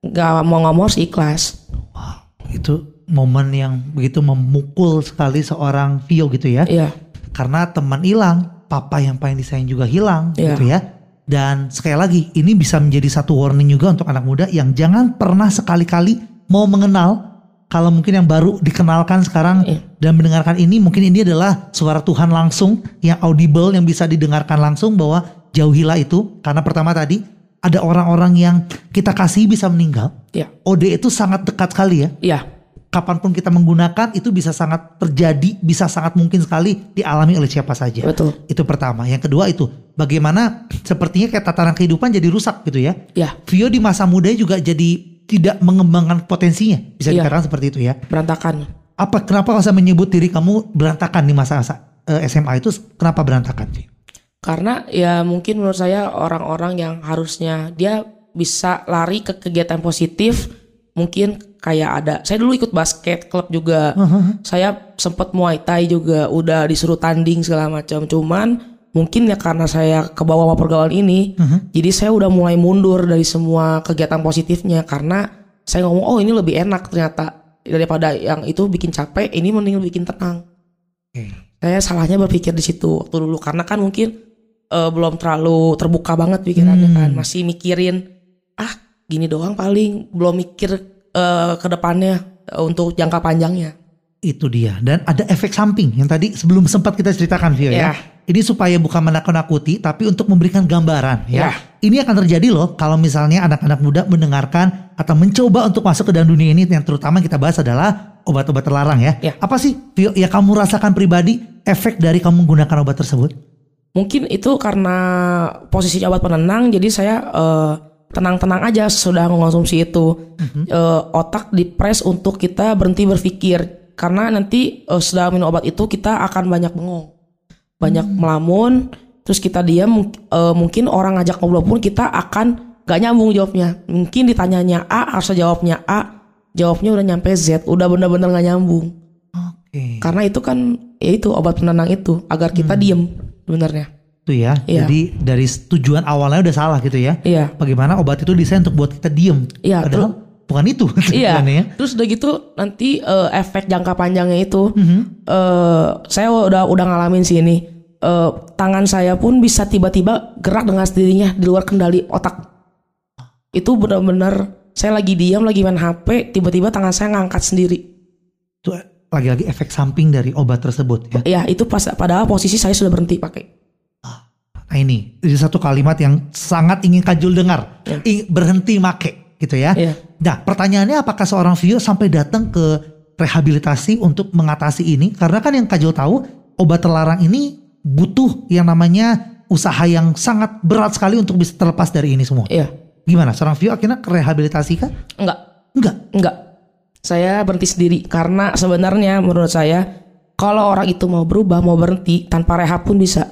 nggak mau nggak mau harus ikhlas. Wow. Itu momen yang begitu memukul sekali seorang Vio gitu ya. Iya. Karena teman hilang, papa yang paling disayang juga hilang Iya. gitu ya. Dan sekali lagi ini bisa menjadi satu warning juga untuk anak muda yang jangan pernah sekali-kali mau mengenal kalau mungkin yang baru dikenalkan sekarang Iya. dan mendengarkan ini mungkin ini adalah suara Tuhan langsung yang audible yang bisa didengarkan langsung bahwa jauhilah itu karena pertama tadi ada orang-orang yang kita kasih bisa meninggal. Iya. OD itu sangat dekat sekali ya Iya. kapan pun kita menggunakan itu bisa sangat terjadi, bisa sangat mungkin sekali dialami oleh siapa saja. Betul. Itu pertama. Yang kedua itu bagaimana sepertinya kayak tatanan kehidupan jadi rusak gitu ya. Ya, Vio di masa muda juga jadi tidak mengembangkan potensinya, bisa Iya. dikatakan seperti itu ya. berantakan. Apa kenapa saya menyebut diri kamu berantakan di masa-masa eh, SMA itu kenapa berantakan sih? Karena ya mungkin menurut saya orang-orang yang harusnya dia bisa lari ke kegiatan positif, mungkin kayak ada. Saya dulu ikut basket klub juga. Saya sempat Muay Thai juga, udah disuruh tanding segala macam. Cuman mungkin ya karena saya ke bawah sama pergaulan ini, jadi saya udah mulai mundur dari semua kegiatan positifnya karena saya ngomong oh ini lebih enak ternyata daripada yang itu bikin capek, ini mending bikin tenang. Oke. saya salahnya berpikir di situ waktu dulu karena kan mungkin eh, belum terlalu terbuka banget pikirannya kan. Masih mikirin ah gini doang paling. Belum mikir eh, ke depannya eh, untuk jangka panjangnya Itu dia. Dan ada efek samping yang tadi sebelum sempat kita ceritakan Vio ya. Ya. Ini supaya bukan menakut-nakuti tapi untuk memberikan gambaran ya. Ya. Ini akan terjadi loh kalau misalnya anak-anak muda mendengarkan atau mencoba untuk masuk ke dalam dunia ini yang terutama kita bahas adalah obat-obat terlarang ya. Ya. Apa sih Vio ya kamu rasakan pribadi efek dari kamu menggunakan obat tersebut? Mungkin itu karena posisi obat penenang, jadi saya eh, tenang-tenang aja sudah mengonsumsi itu. Eh, otak dipres untuk kita berhenti berpikir, karena nanti eh, setelah minum obat itu kita akan banyak bengong, banyak melamun, terus kita diam. eh, mungkin orang ngajak ngobrol pun kita akan gak nyambung jawabnya. Mungkin ditanyanya A, harus jawabnya A, jawabnya udah nyampe Z, udah bener-bener gak nyambung. Oke. Karena itu kan ya itu obat penenang itu agar kita diem sebenarnya. Itu ya. Iya. Jadi dari tujuan awalnya udah salah gitu ya. Iya. Bagaimana obat itu desain untuk buat kita diem. Iya, Padahal bukan itu Iya. ya. Terus udah gitu nanti eh, efek jangka panjangnya itu Mhm. eh, saya udah udah ngalamin sih ini. Eh, tangan saya pun bisa tiba-tiba gerak dengan sendirinya di luar kendali otak. Itu benar-benar saya lagi diam lagi main HP, tiba-tiba tangan saya ngangkat sendiri. Itu lagi-lagi efek samping dari obat tersebut ya. Ya itu pas padahal posisi saya sudah berhenti pakai. Nah ini, ini satu kalimat yang sangat ingin Kajul dengar. Ya. Berhenti make gitu ya. Iya. Nah pertanyaannya apakah seorang Vio sampai datang ke rehabilitasi untuk mengatasi ini? Karena kan yang Kajul tahu obat terlarang ini butuh yang namanya usaha yang sangat berat sekali untuk bisa terlepas dari ini semua. Iya. Gimana? Seorang Vio akhirnya ke rehabilitasi kah? Enggak. Enggak. Enggak. Saya berhenti sendiri karena sebenarnya menurut saya kalau orang itu mau berubah, mau berhenti tanpa rehab pun bisa.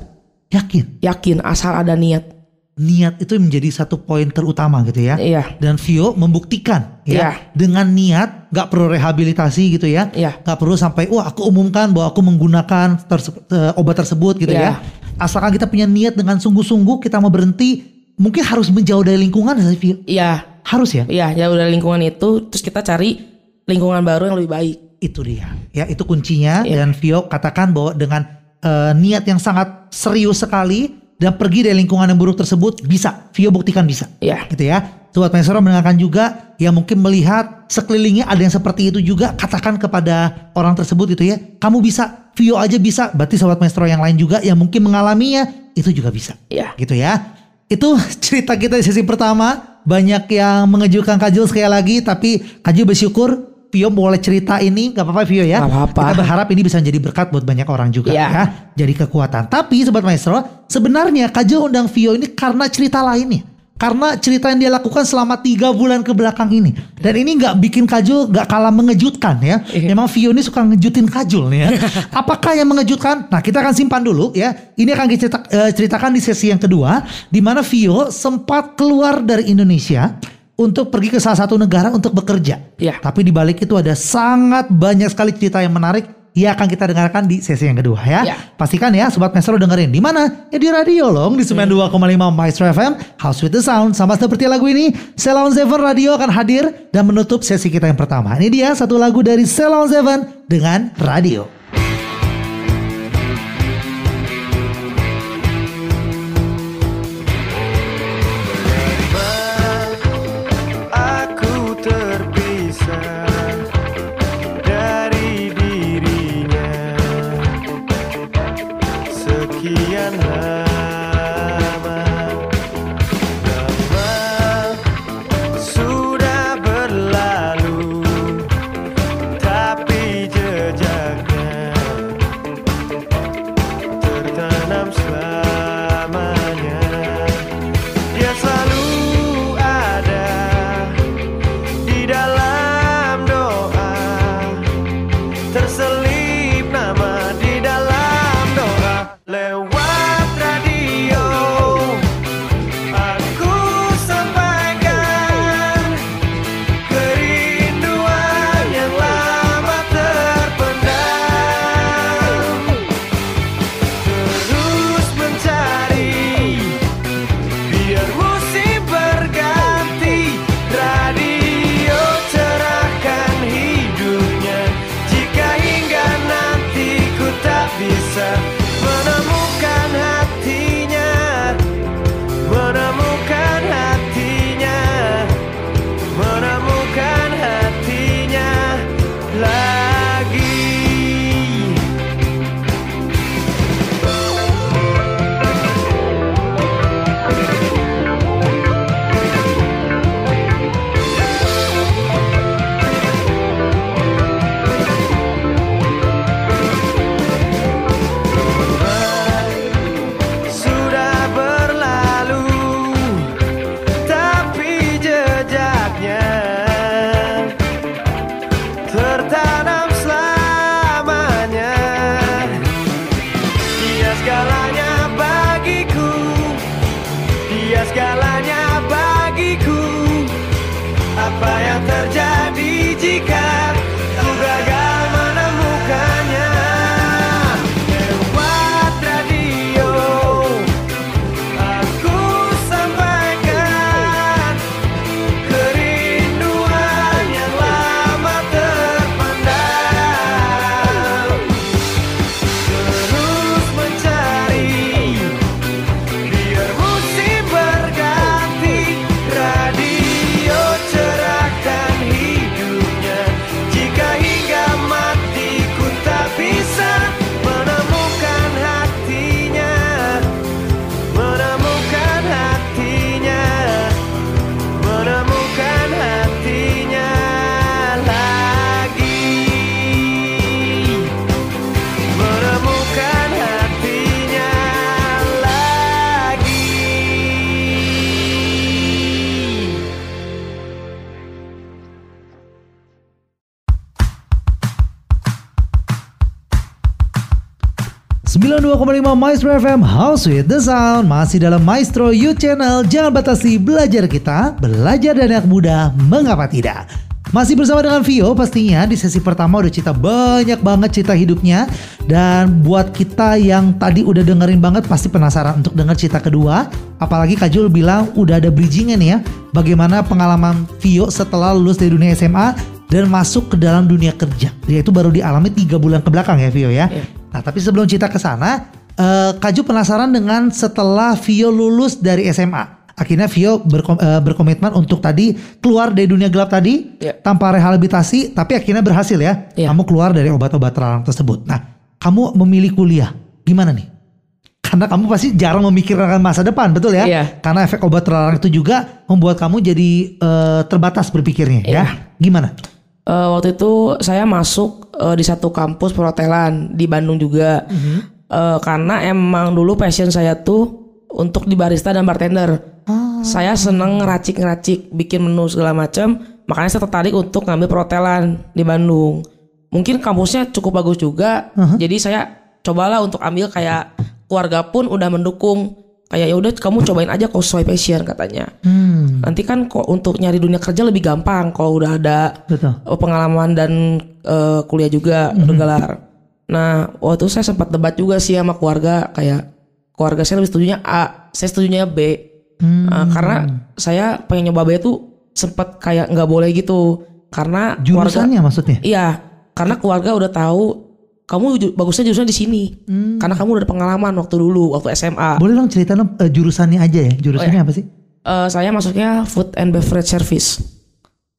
Yakin? Yakin asal ada niat. Niat itu menjadi satu poin terutama gitu ya. Iya. Dan Vio membuktikan ya Iya. dengan niat nggak perlu rehabilitasi gitu ya. Iya. Nggak perlu sampai wah aku umumkan bahwa aku menggunakan terse- eh, obat tersebut gitu ya. Iya. Asalkan kita punya niat dengan sungguh-sungguh kita mau berhenti, mungkin harus menjauh dari lingkungan sih, Vio. Iya. Harus ya. Iya, ya udah lingkungan itu terus kita cari lingkungan baru yang lebih baik. Itu dia. Ya, itu kuncinya Iya. dan Vio katakan bahwa dengan eh, niat yang sangat serius sekali dan pergi dari lingkungan yang buruk tersebut bisa. Vio buktikan bisa. Iya. Gitu ya. Sobat Maestro mendengarkan juga yang mungkin melihat sekelilingnya ada yang seperti itu juga katakan kepada orang tersebut gitu ya. Kamu bisa, Vio aja bisa. Berarti Sobat Maestro yang lain juga yang mungkin mengalaminya itu juga bisa. Iya. Gitu ya. Itu cerita kita di sesi pertama. Banyak yang mengejutkan Kajul sekali lagi. Tapi Kajul bersyukur Vio boleh cerita ini. Gak apa-apa Vio ya. Gak apa-apa. Kita berharap ini bisa menjadi berkat buat banyak orang juga Iya. ya. Jadi kekuatan. Tapi Sobat Maestro sebenarnya Kajul undang Vio ini karena cerita lainnya. Karena cerita yang dia lakukan selama tiga bulan ke belakang ini. Dan ini nggak bikin Kajul nggak kalah mengejutkan ya. Iya. Memang Vio ini suka ngejutin Kajul nih ya. Apakah yang mengejutkan? Nah kita akan simpan dulu ya. Ini akan kita eh, ceritakan di sesi yang kedua. di mana Vio sempat keluar dari Indonesia untuk pergi ke salah satu negara untuk bekerja. Iya. Tapi di balik itu ada sangat banyak sekali cerita yang menarik. yang akan kita dengarkan di sesi yang kedua ya. Iya. Pastikan ya Sobat Maestro dengerin. Di mana? Ya di radio loh. Di 92,5 Maestro FM. House with the Sound. Sama seperti lagu ini. Ceylon Seven Radio akan hadir. Dan menutup sesi kita yang pertama. Ini dia satu lagu dari Ceylon Seven. Dengan radio. 92,5 Maestro FM House with the Sound. Masih dalam Maestro You Channel. Jangan batasi belajar kita Belajar dari anak muda Mengapa tidak? Masih bersama dengan Vio pastinya Di sesi pertama udah cerita banyak banget cerita hidupnya. Dan buat kita yang tadi udah dengerin banget Pasti penasaran untuk denger cerita kedua. Apalagi Kak Jul bilang udah ada bridgingnya nih ya Bagaimana pengalaman Vio setelah lulus dari dunia SMA Dan masuk ke dalam dunia kerja. Dia itu baru dialami tiga bulan ke belakang ya Vio ya. Nah, tapi sebelum cerita ke sana, eh, Kaju penasaran dengan setelah Vio lulus dari SMA. Akhirnya Vio berkom- eh, berkomitmen untuk tadi keluar dari dunia gelap tadi Iya. tanpa rehabilitasi, tapi akhirnya berhasil ya. Iya. Kamu keluar dari obat-obat terlarang tersebut. Nah, kamu memilih kuliah, gimana nih? Karena kamu pasti jarang memikirkan masa depan, betul ya? Iya. Karena efek obat terlarang itu juga membuat kamu jadi eh, terbatas berpikirnya, ya? Iya. Gimana? Eh, waktu itu saya masuk eh, di satu kampus perhotelan di Bandung juga. Eh, karena emang dulu passion saya tuh untuk di barista dan bartender. Saya seneng ngeracik-ngeracik, bikin menu segala macam. Makanya saya tertarik untuk ngambil perhotelan di Bandung. Mungkin kampusnya cukup bagus juga. Jadi saya cobalah untuk ambil kayak keluarga pun udah mendukung. Kayak ya udah kamu cobain aja kalau sesuai passion katanya. Hmm, Nanti kan kok untuk nyari dunia kerja lebih gampang kalau udah ada betul. pengalaman dan eh, kuliah juga bergelar. Nah, waktu saya sempat debat juga sih sama keluarga kayak keluarga saya lebih setujunya A, saya setujunya B. Hmm. Eh, karena saya pengen nyoba B itu sempat kayak nggak boleh gitu karena keluarga Jurusannya maksudnya? iya, karena keluarga udah tahu kamu bagusnya jurusan di sini. Karena kamu udah ada pengalaman waktu dulu waktu SMA. Boleh dong cerita dong, eh, jurusannya aja ya. Jurusannya apa sih? Eh, saya masuknya food and beverage service.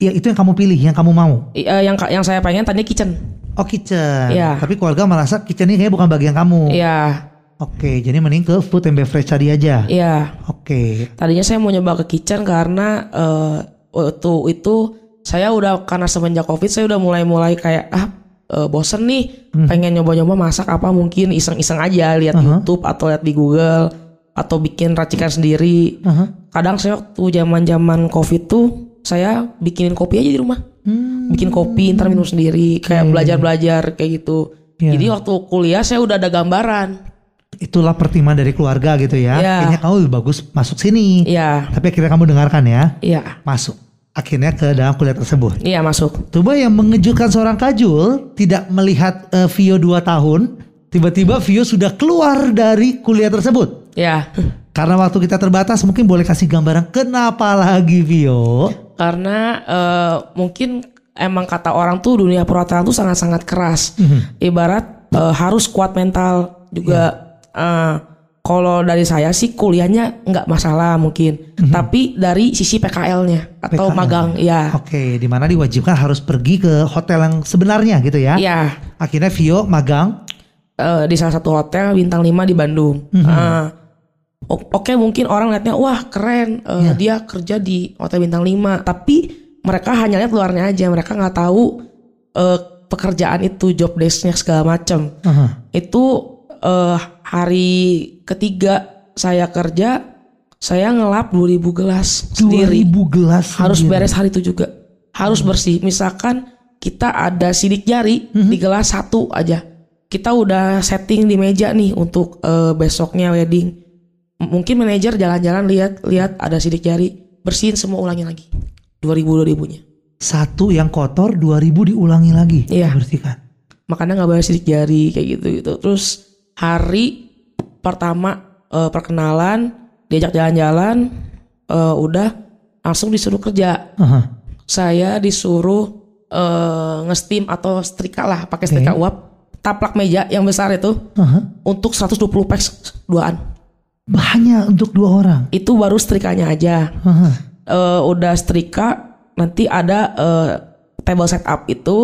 Ya itu yang kamu pilih, yang kamu mau. I- eh, yang yang saya pengen tadi kitchen. Oh kitchen. Iya. Tapi keluarga merasa kitchen ini kayaknya bukan bagian kamu. Iya, Oke, jadi mending ke food and beverage tadi aja. iya. Oke. Tadinya saya mau nyoba ke kitchen karena eh, waktu itu saya udah karena semenjak covid saya udah mulai-mulai kayak ah eh, bosen nih pengen nyoba-nyoba masak apa mungkin iseng-iseng aja lihat YouTube atau lihat di Google atau bikin racikan sendiri. Aha. Kadang saya waktu zaman-zaman covid tuh saya bikinin kopi aja di rumah. Bikin kopi ntar minum sendiri kayak belajar-belajar kayak gitu. Iya. Jadi waktu kuliah saya udah ada gambaran. Itulah pertimbangan dari keluarga gitu ya. Iya. Kayaknya kamu lebih bagus masuk sini. Iya, Tapi akhirnya kamu dengarkan ya. iya, Masuk. Akhirnya ke dalam kuliah tersebut. iya masuk. Coba yang mengejutkan seorang Kajul tidak melihat eh, Vio 2 tahun, tiba-tiba Vio sudah keluar dari kuliah tersebut. Ya. Karena waktu kita terbatas, mungkin boleh kasih gambaran kenapa lagi Vio? Karena eh, mungkin emang kata orang tuh dunia perhotelan tuh sangat-sangat keras. Ibarat eh, harus kuat mental juga. Eh, kalau dari saya sih kuliahnya nggak masalah mungkin, tapi dari sisi PKL-nya atau PKL. magang, ya, Oke, di mana diwajibkan harus pergi ke hotel yang sebenarnya gitu ya. ya Akhirnya Vio magang. Eh, di salah satu hotel bintang 5 di Bandung. Eh, o- Oke mungkin orang lihatnya wah keren. Eh, dia kerja di hotel bintang 5 tapi mereka hanya lihat luarnya aja. Mereka nggak tahu eh, pekerjaan itu job desknya segala macam Aha. itu eh, hari ketiga saya kerja saya ngelap 2000 gelas sendiri. 2000 gelas harus sendiri. beres hari itu juga. Harus bersih. Misalkan kita ada sidik jari di gelas satu aja kita udah setting di meja nih untuk eh, besoknya wedding mungkin manajer jalan-jalan lihat lihat ada sidik jari bersihin semua ulangin lagi 2000 2000 nya Satu yang kotor 2000 diulangi lagi. Iya. Bersihkan. makanya nggak boleh sidik jari kayak gitu gitu terus hari pertama eh, perkenalan diajak jalan-jalan eh, udah langsung disuruh kerja Aha. saya disuruh eh, nge-steam atau setrika lah pakai setrika uap taplak meja yang besar itu Aha. untuk 120 packs duaan Hanya untuk dua orang. itu baru setrikanya aja Aha. Eh, udah setrika nanti ada eh, table setup itu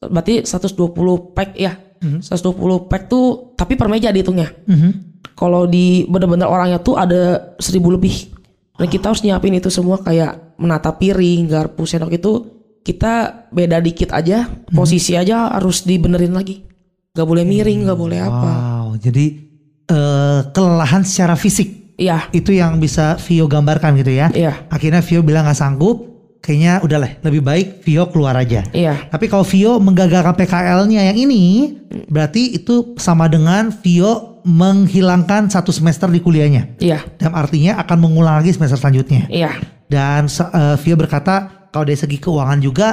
berarti 120 pack ya 120 pack tuh tapi per meja dihitungnya Mhm. kalau di bener-bener orangnya tuh ada 1000 lebih dan kita harus nyiapin itu semua kayak menata piring garpu sendok itu kita beda dikit aja posisi aja harus dibenerin lagi nggak boleh miring nggak boleh apa Wow. Jadi eh, kelelahan secara fisik iya itu yang bisa Vio gambarkan gitu ya. iya Akhirnya Vio bilang nggak sanggup. Kayaknya udahlah lebih baik Vio keluar aja. iya Tapi kalau Vio menggagalkan PKL-nya yang ini, berarti itu sama dengan Vio menghilangkan satu semester di kuliahnya. iya Dan artinya akan mengulang lagi semester selanjutnya. iya Dan eh, Vio berkata kalau dari segi keuangan juga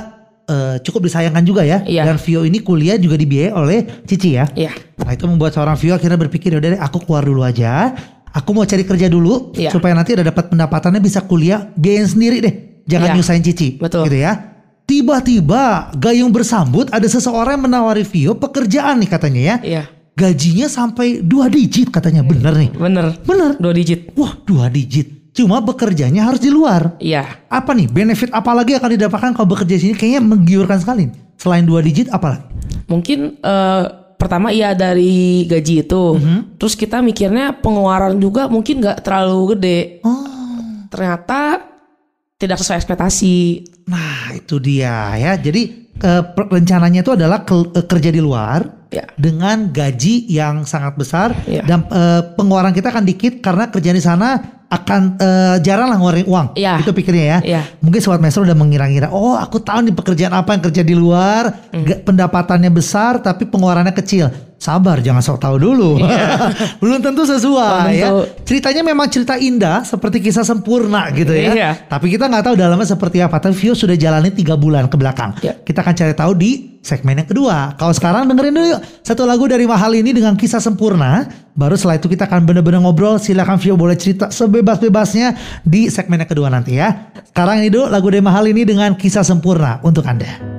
eh, cukup disayangkan juga ya. Iya. Dan Vio ini kuliah juga dibiayai oleh Cici ya. iya Nah itu membuat seorang Vio akhirnya berpikir udah deh aku keluar dulu aja. Aku mau cari kerja dulu Iya. supaya nanti ada dapat pendapatannya bisa kuliah biayain sendiri deh. Jangan Iya. nyusahin Cici. Betul. Gitu ya. Tiba-tiba gayung bersambut ada seseorang yang menawari Vio pekerjaan nih katanya ya. iya Gajinya sampai dua digit katanya. Bener nih. bener Bener. dua digit Wah dua digit. Cuma bekerjanya harus di luar. iya Apa nih benefit apa lagi yang akan didapatkan kalau bekerja di sini? Kayaknya menggiurkan sekali. Selain dua digit apa lagi? Mungkin eh, pertama iya dari gaji itu, terus kita mikirnya pengeluaran juga mungkin nggak terlalu gede. Oh. Ternyata tidak sesuai ekspektasi. Nah itu dia ya. Jadi eh, rencananya itu adalah ke- eh, kerja di luar Ya. dengan gaji yang sangat besar Iya. dan eh, pengeluaran kita akan dikit karena kerja di sana akan eh, jarang lah ngeluarin uang. Iya. Itu pikirnya ya. Iya. Mungkin sobat maestro udah mengira-ngira, oh aku tahu nih pekerjaan apa yang kerja di luar, Hmm. pendapatannya besar tapi pengeluarannya kecil. Sabar, jangan sok tahu dulu. Belum tentu sesuai ya. Ceritanya memang cerita indah seperti kisah sempurna gitu ya. Iya. Tapi kita nggak tahu dalamnya seperti apa. Tapi Vio sudah jalani tiga bulan ke belakang. Ya. Kita akan cari tahu di segmen yang kedua. Kalau sekarang dengerin dulu yuk satu lagu dari Mahal ini dengan kisah sempurna. Baru setelah itu kita akan bener-bener ngobrol. Silakan Vio boleh cerita sebebas-bebasnya di segmen yang kedua nanti ya. Sekarang ini dulu lagu dari Mahal ini dengan kisah sempurna untuk Anda.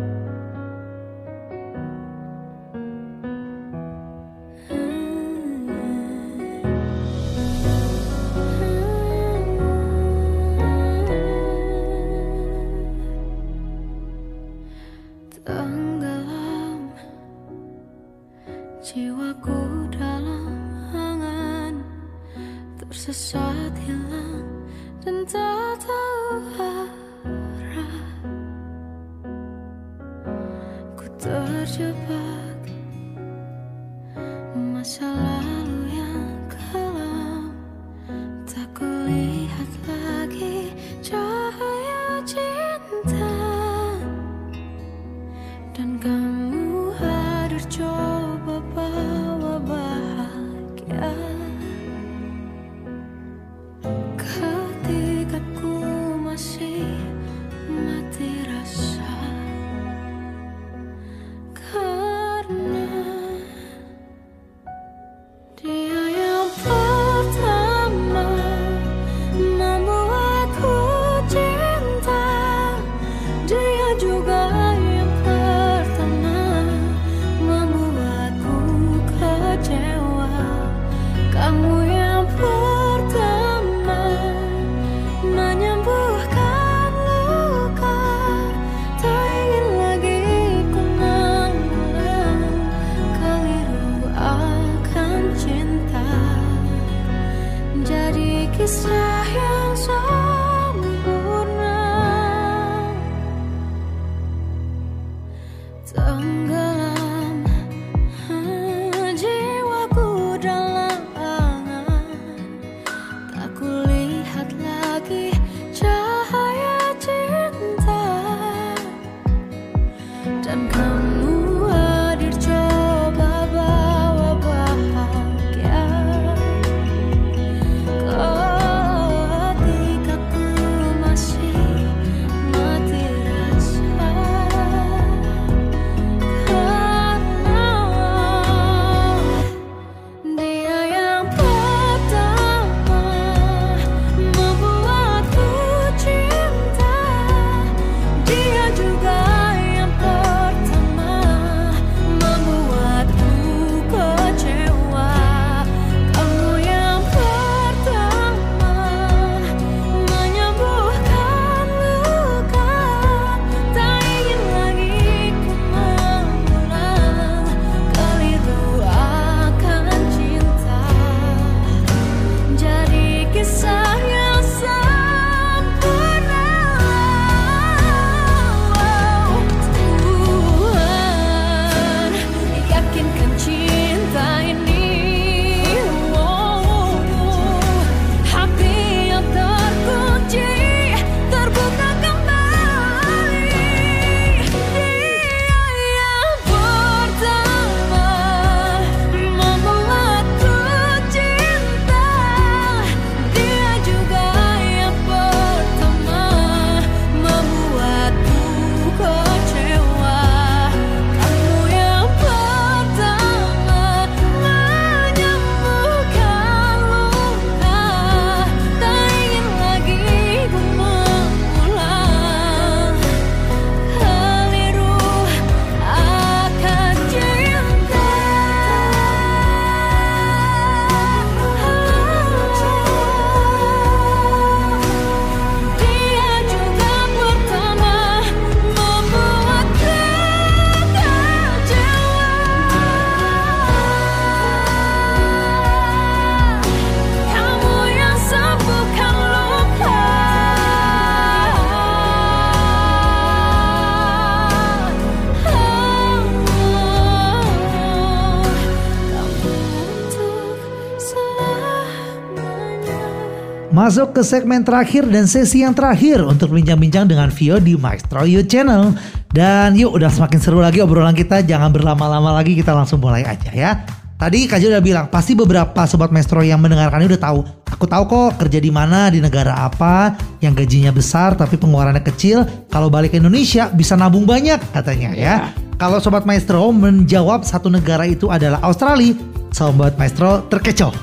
Masuk ke segmen terakhir dan sesi yang terakhir untuk bincang-bincang dengan Vio di Maestro You Channel. Dan yuk udah semakin seru lagi obrolan kita, jangan berlama-lama lagi kita langsung mulai aja ya. Tadi Kak Jo udah bilang pasti beberapa sobat Maestro yang mendengarkan ini udah tahu. Aku tahu kok kerja di mana, di negara apa, yang gajinya besar tapi pengeluarannya kecil. Kalau balik ke Indonesia bisa nabung banyak katanya ya. Kalau sobat Maestro menjawab satu negara itu adalah Australia, sobat Maestro terkecoh.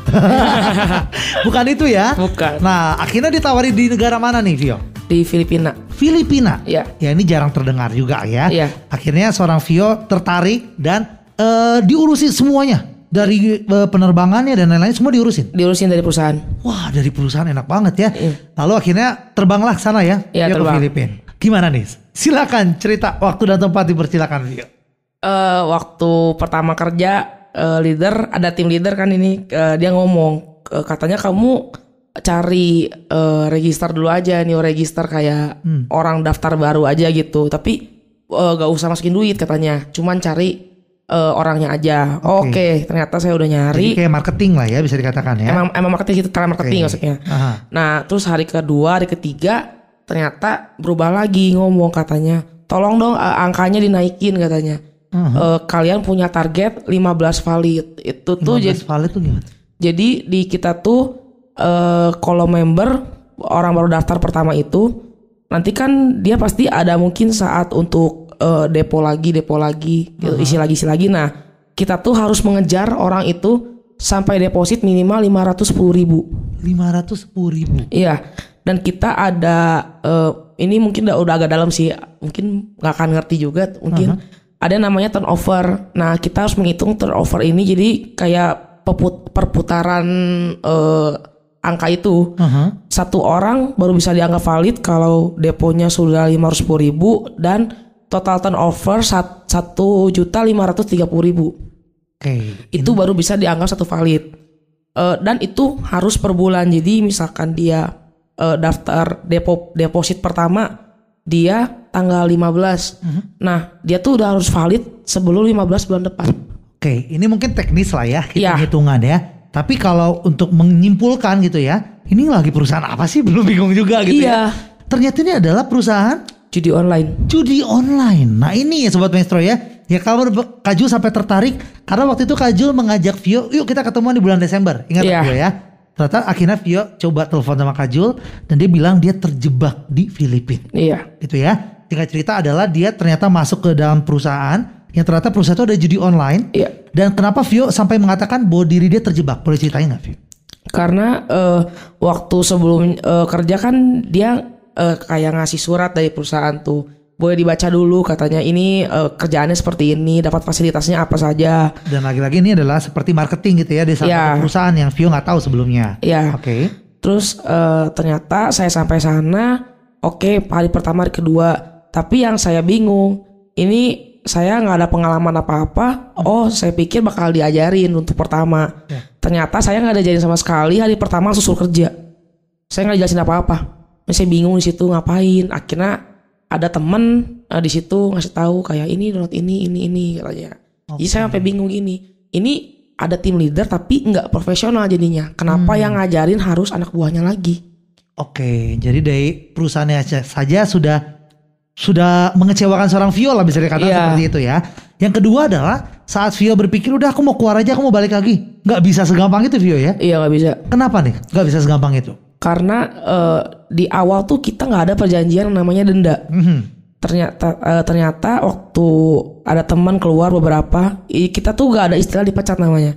Bukan itu ya? Bukan. Nah, akhirnya ditawari di negara mana nih, Vio? Di Filipina. Filipina. Iya. Ya ini jarang terdengar juga ya. Iya. Akhirnya seorang Vio tertarik dan eh, diurusin semuanya dari eh, penerbangannya dan lain-lain semua diurusin. Diurusin dari perusahaan. Wah dari perusahaan enak banget ya. Iya. Lalu akhirnya terbanglah ke sana ya. Iya, Vio ke terbang. Filipina. Gimana nih? Silakan cerita waktu dan tempat dipersilakan Vio. eh waktu pertama kerja eh, leader ada tim leader kan ini eh, dia ngomong eh, katanya kamu cari eh, register dulu aja nih register kayak orang daftar baru aja gitu tapi eh, gak usah masukin duit katanya cuman cari eh, orangnya aja Oke. oke ternyata saya udah Jadi nyari kayak marketing lah ya bisa dikatakan ya. emang emang marketing itu cara marketing Oke. maksudnya Aha. Nah, terus hari kedua, hari ketiga ternyata berubah lagi ngomong katanya. Tolong dong eh, angkanya dinaikin katanya. Eh, kalian punya target 15 valid. Itu tuh 15 jadi valid tuh gimana? jadi di kita tuh eh kalau member orang baru daftar pertama itu nanti kan dia pasti ada mungkin saat untuk eh, depo lagi, depo lagi, gitu, isi lagi, isi lagi. Nah, kita tuh harus mengejar orang itu sampai deposit minimal 510.000 ribu. 510 ribu. Iya, dan kita ada eh, ini mungkin udah, udah agak dalam sih, mungkin nggak akan ngerti juga, mungkin ada namanya turnover. Nah, kita harus menghitung turnover ini jadi kayak peput- perputaran eh, angka itu. Aha. Satu orang baru bisa dianggap valid kalau deponya sudah 510.000 ribu dan total turnover sat- satu juta lima ratus tiga puluh ribu Oke. itu baru bisa dianggap satu valid Eh, dan itu harus per bulan jadi misalkan dia eh, daftar depo deposit pertama dia tanggal 15 nah dia tuh udah harus valid sebelum 15 bulan depan Oke, ini mungkin teknis lah ya, Iya. hitung-hitungan ya. Tapi kalau untuk menyimpulkan gitu ya, ini lagi perusahaan apa sih? Belum bingung juga gitu ya. Iya. Ternyata ini adalah perusahaan judi online judi online. Nah ini ya Sobat Maestro ya. Ya kalau Be- Kak Jul sampai tertarik, karena waktu itu Kak Jul mengajak Vio, yuk kita ketemuan di bulan Desember. Ingat Iya. Vio ya? Ternyata akhirnya Vio coba telepon sama Kak Jul, dan dia bilang dia terjebak di Filipina iya gitu ya. Tinggal cerita adalah dia ternyata masuk ke dalam perusahaan yang ternyata perusahaan itu ada judi online. Iya. Dan kenapa Vio sampai mengatakan bahwa diri dia terjebak? Boleh ceritain nggak Vio? karena eh, waktu sebelum eh, kerja kan dia eh, kayak ngasih surat dari perusahaan tuh boleh dibaca dulu katanya ini eh, kerjaannya seperti ini dapat fasilitasnya apa saja Dan lagi-lagi ini adalah seperti marketing gitu ya di salah satu perusahaan yang Vio nggak tahu sebelumnya. Iya. Oke. Terus eh, ternyata saya sampai sana, oke hari pertama hari kedua, tapi yang saya bingung, ini saya nggak ada pengalaman apa-apa. Oh, saya pikir bakal diajarin untuk pertama. Ternyata saya nggak diajarin sama sekali. Hari pertama langsung suruh kerja. Saya nggak dijelasin apa-apa. Saya bingung di situ ngapain. Akhirnya ada temen eh, di situ ngasih tahu kayak ini download ini ini ini katanya. Jadi saya sampai bingung gini. Ini ada tim leader tapi nggak profesional jadinya. Kenapa yang ngajarin harus anak buahnya lagi? Oke, jadi dari perusahaannya aja- saja sudah sudah mengecewakan seorang Vio lah bisa dikatakan Iya. seperti itu ya. Yang kedua adalah saat Vio berpikir udah aku mau keluar aja, aku mau balik lagi. Nggak bisa segampang itu Vio ya. Iya nggak bisa. Kenapa nih? Nggak bisa segampang itu. Karena eh, di awal tuh kita nggak ada perjanjian yang namanya denda. Mhm. Ternyata eh, ternyata waktu ada teman keluar beberapa, kita tuh nggak ada istilah dipecat namanya.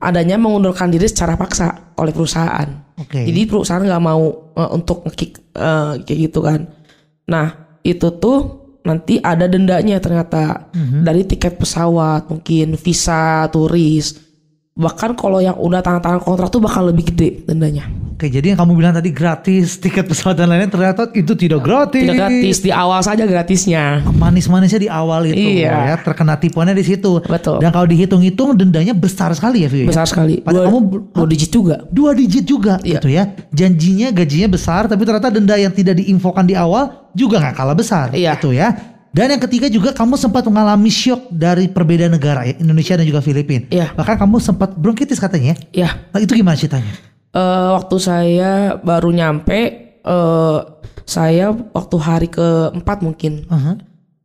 Adanya mengundurkan diri secara paksa oleh perusahaan. Oke. Jadi perusahaan nggak mau eh, untuk ngekick eh, kayak gitu kan. Nah itu tuh nanti ada dendanya ternyata dari tiket pesawat, mungkin visa turis. Bahkan kalau yang udah tanda tangan kontrak tuh bakal lebih gede dendanya. Oke, jadi yang kamu bilang tadi gratis tiket pesawat dan lain-lain ternyata itu tidak gratis. Tidak gratis di awal saja gratisnya. Manis-manisnya di awal itu Iya. ya, terkena tipuannya di situ. Betul. Dan kalau dihitung-hitung dendanya besar sekali ya, Vio. Besar sekali. Padahal Dua, kamu dua digit juga. dua digit juga Iya. gitu ya. Janjinya gajinya besar tapi ternyata denda yang tidak diinfokan di awal juga nggak kalah besar Iya. gitu ya. Dan yang ketiga juga kamu sempat mengalami shock dari perbedaan negara ya, Indonesia dan juga Filipina. Iya. Bahkan kamu sempat bronkitis katanya. ya. Ya, Nah, itu gimana ceritanya? Eh, waktu saya baru nyampe, eh saya waktu hari keempat mungkin. Aha.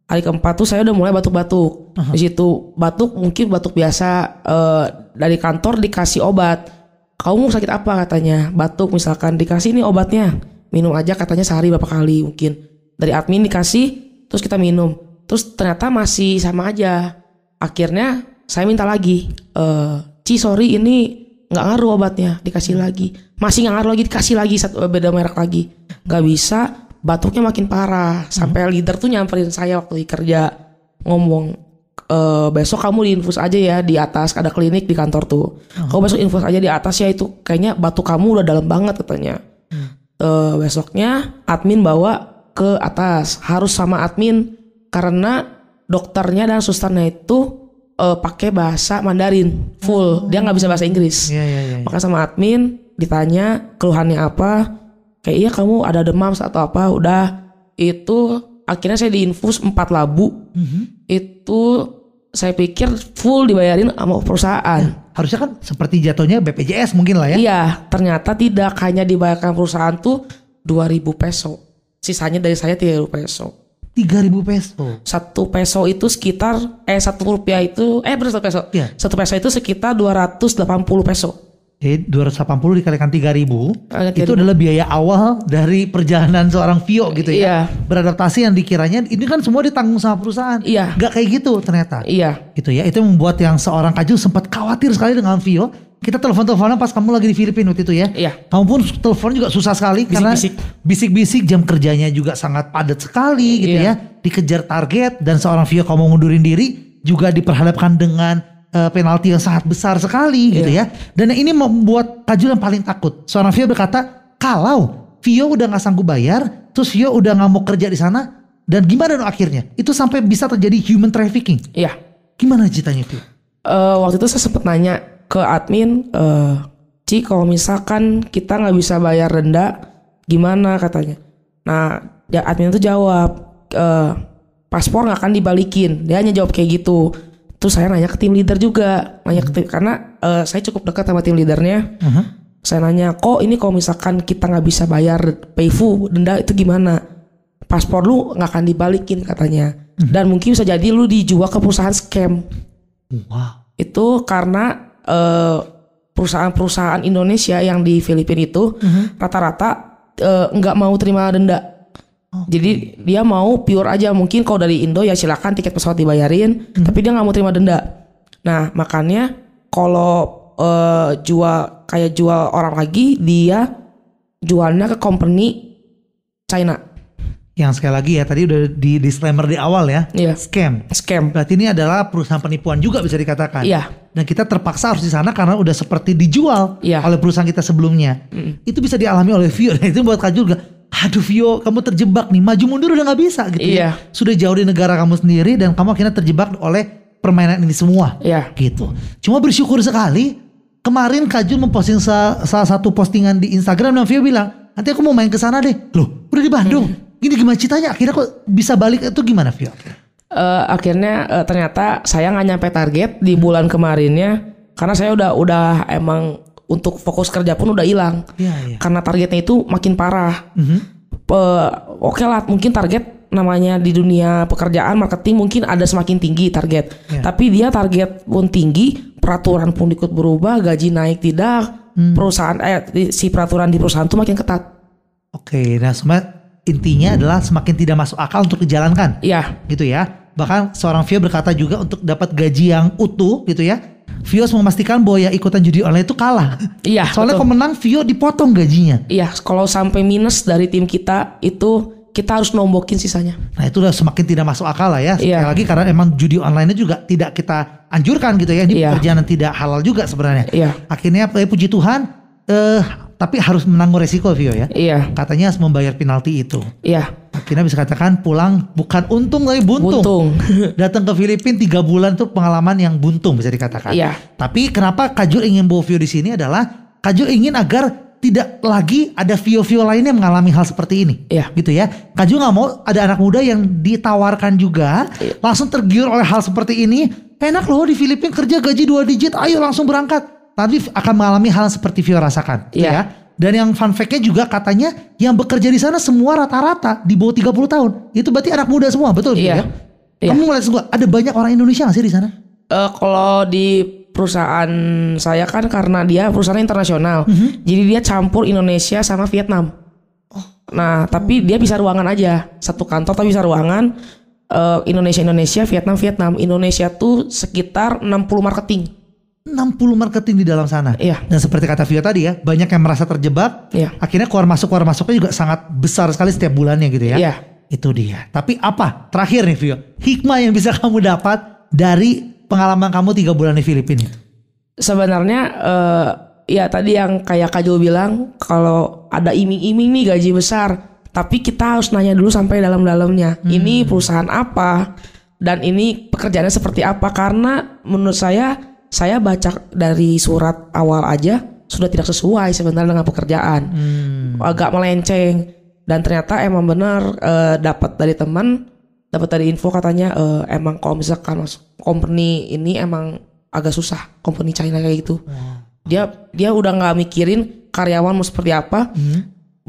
Hari keempat tuh saya udah mulai batuk-batuk. Di situ batuk mungkin batuk biasa. eh, dari kantor dikasih obat. Kamu sakit apa katanya? Batuk misalkan dikasih nih obatnya. Minum aja katanya sehari berapa kali mungkin. Dari admin dikasih, terus kita minum. Terus ternyata masih sama aja. Akhirnya saya minta lagi. eh Ci sorry ini nggak ngaruh obatnya dikasih lagi. Masih nggak ngaruh lagi dikasih lagi satu beda merek lagi. Nggak bisa batuknya makin parah. Sampai leader tuh nyamperin saya waktu di kerja ngomong "Eh, besok kamu diinfus aja ya di atas ada klinik di kantor tuh. Kamu besok infus aja di atas ya itu kayaknya batuk kamu udah dalam banget katanya. Eh, besoknya admin bawa ke atas. Harus sama admin. Karena dokternya dan susternya itu eh, pakai bahasa Mandarin full. Dia nggak bisa bahasa Inggris. Iya iya iya. maka sama admin ditanya keluhannya apa. Kayak iya kamu ada demam atau apa? Udah. Itu akhirnya saya diinfus 4 labu. Itu saya pikir full dibayarin sama perusahaan. Harusnya kan seperti jatuhnya BPJS mungkin lah ya. Iya, ternyata tidak. Hanya dibayarkan perusahaan tuh 2000 peso. Sisanya dari saya 3000 peso. 3000 peso. Satu peso itu sekitar eh satu rupiah itu eh berapa satu peso? Iya. Satu peso itu sekitar 280 peso. Jadi 280 dikalikan 3000 Kalikan itu 3.000. adalah biaya awal dari perjalanan seorang Vio gitu ya. Iya. Beradaptasi yang dikiranya ini kan semua ditanggung sama perusahaan. Iya. Gak kayak gitu ternyata. Iya. Gitu ya. Itu membuat yang seorang Kaju sempat khawatir sekali dengan Vio. Kita telepon-teleponan pas kamu lagi di Filipina waktu itu ya. Iya. Kamu pun telepon juga susah sekali karena Bisik-bisik. jam kerjanya juga sangat padat sekali gitu Iya. ya. Dikejar target dan seorang Vio kalau mau ngundurin diri juga diperhadapkan dengan eh, penalti yang sangat besar sekali gitu Iya. ya. Dan ini membuat Kajul yang paling takut. Seorang Vio berkata, kalau Vio udah nggak sanggup bayar, terus Vio udah nggak mau kerja di sana, dan gimana dong akhirnya? Itu sampai bisa terjadi human trafficking. Iya. Gimana ceritanya Vio? Eh, waktu itu saya sempat nanya ke admin, eh Ci kalau misalkan kita nggak bisa bayar denda, gimana katanya? Nah, ya admin itu jawab, eh paspor nggak akan dibalikin. Dia hanya jawab kayak gitu. Terus saya nanya ke tim leader juga, nanya ke tim, karena eh, saya cukup dekat sama tim leadernya. Saya nanya, kok ini kalau misalkan kita nggak bisa bayar payfu denda itu gimana? Paspor lu nggak akan dibalikin katanya. Dan mungkin bisa jadi lu dijual ke perusahaan scam Wow. itu karena perusahaan-perusahaan Indonesia yang di Filipina itu rata-rata eh, nggak mau terima denda. Jadi dia mau pure aja mungkin kalau dari Indo ya silakan tiket pesawat dibayarin, tapi dia nggak mau terima denda. Nah makanya kalau eh, jual kayak jual orang lagi dia jualnya ke company China, Yang sekali lagi ya tadi udah di disclaimer di awal ya. Iya. Scam. scam. Berarti ini adalah perusahaan penipuan juga bisa dikatakan. Iya. Dan kita terpaksa harus di sana karena udah seperti dijual Iya. oleh perusahaan kita sebelumnya. Itu bisa dialami oleh Vio. Dan itu buat Kajul juga. Aduh Vio, kamu terjebak nih. Maju mundur udah nggak bisa gitu Iya. ya. Sudah jauh di negara kamu sendiri dan kamu akhirnya terjebak oleh permainan ini semua. Iya. Gitu. Cuma bersyukur sekali kemarin Kajul memposting sa- salah satu postingan di Instagram dan Vio bilang, nanti aku mau main ke sana deh. Loh, udah di Bandung. Gini gimana ceritanya? Akhirnya kok bisa balik itu gimana Vio? Eh, akhirnya eh, ternyata saya nggak nyampe target di bulan kemarinnya karena saya udah udah emang untuk fokus kerja pun udah hilang Iya, iya. karena targetnya itu makin parah. Pe- Oke lah mungkin target namanya di dunia pekerjaan marketing mungkin ada semakin tinggi target, Iya. tapi dia target pun tinggi, peraturan pun ikut berubah, gaji naik tidak, perusahaan eh si peraturan di perusahaan tuh makin ketat. Oke, nah semua intinya adalah semakin tidak masuk akal untuk dijalankan. Iya, Gitu ya. Bahkan seorang Vio berkata juga untuk dapat gaji yang utuh gitu ya. Vio memastikan bahwa ya ikutan judi online itu kalah. iya. Soalnya betul. kalau menang Vio dipotong gajinya. Iya, kalau sampai minus dari tim kita itu kita harus nombokin sisanya. Nah itu udah semakin tidak masuk akal lah ya. Sekali Iya. lagi karena emang judi online juga tidak kita anjurkan gitu ya. Ini Iya. pekerjaan yang tidak halal juga sebenarnya. Iya. Akhirnya eh, puji Tuhan eh tapi harus menanggung resiko Vio ya. Iya, Katanya harus membayar penalti itu. iya, Akhirnya bisa katakan pulang bukan untung tapi buntung. buntung. Datang ke Filipina tiga bulan itu pengalaman yang buntung bisa dikatakan. Iya. Tapi kenapa Kajul ingin bawa Vio di sini adalah Kajul ingin agar tidak lagi ada Vio-Vio lainnya mengalami hal seperti ini. Iya. Gitu ya. Kajul nggak mau ada anak muda yang ditawarkan juga langsung tergiur oleh hal seperti ini. Enak loh di Filipina kerja gaji dua digit, ayo langsung berangkat. Tadi akan mengalami hal seperti Vio rasakan. gitu Iya. ya. Dan yang fun fact-nya juga katanya yang bekerja di sana semua rata-rata di bawah 30 tahun. Itu berarti anak muda semua, betul Vio, Iya. ya? Iya. Kamu ngeliat semua, ada banyak orang Indonesia gak sih di sana? Eh, kalau di perusahaan saya kan karena dia perusahaan internasional, jadi dia campur Indonesia sama Vietnam. Nah, tapi dia bisa ruangan aja satu kantor tapi bisa ruangan eh, Indonesia Indonesia Vietnam Vietnam Indonesia tuh sekitar 60 marketing. 60 marketing di dalam sana. Iya. Dan seperti kata Vio tadi ya, banyak yang merasa terjebak. Iya. Akhirnya keluar masuk keluar masuknya juga sangat besar sekali setiap bulannya gitu ya. Iya. Itu dia. Tapi apa? Terakhir nih Vio, hikmah yang bisa kamu dapat dari pengalaman kamu tiga bulan di Filipina itu. Sebenarnya eh, ya tadi yang kayak Kak Jo bilang kalau ada iming-iming nih gaji besar, tapi kita harus nanya dulu sampai dalam-dalamnya. Ini perusahaan apa dan ini pekerjaannya seperti apa karena menurut saya saya baca dari surat awal aja sudah tidak sesuai sebenarnya dengan pekerjaan. Agak melenceng. Dan ternyata emang benar eh, dapat dari teman dapat dari info katanya eh, emang kalau misalkan masuk company ini emang agak susah company China kayak gitu. Dia dia udah nggak mikirin karyawan mau seperti apa,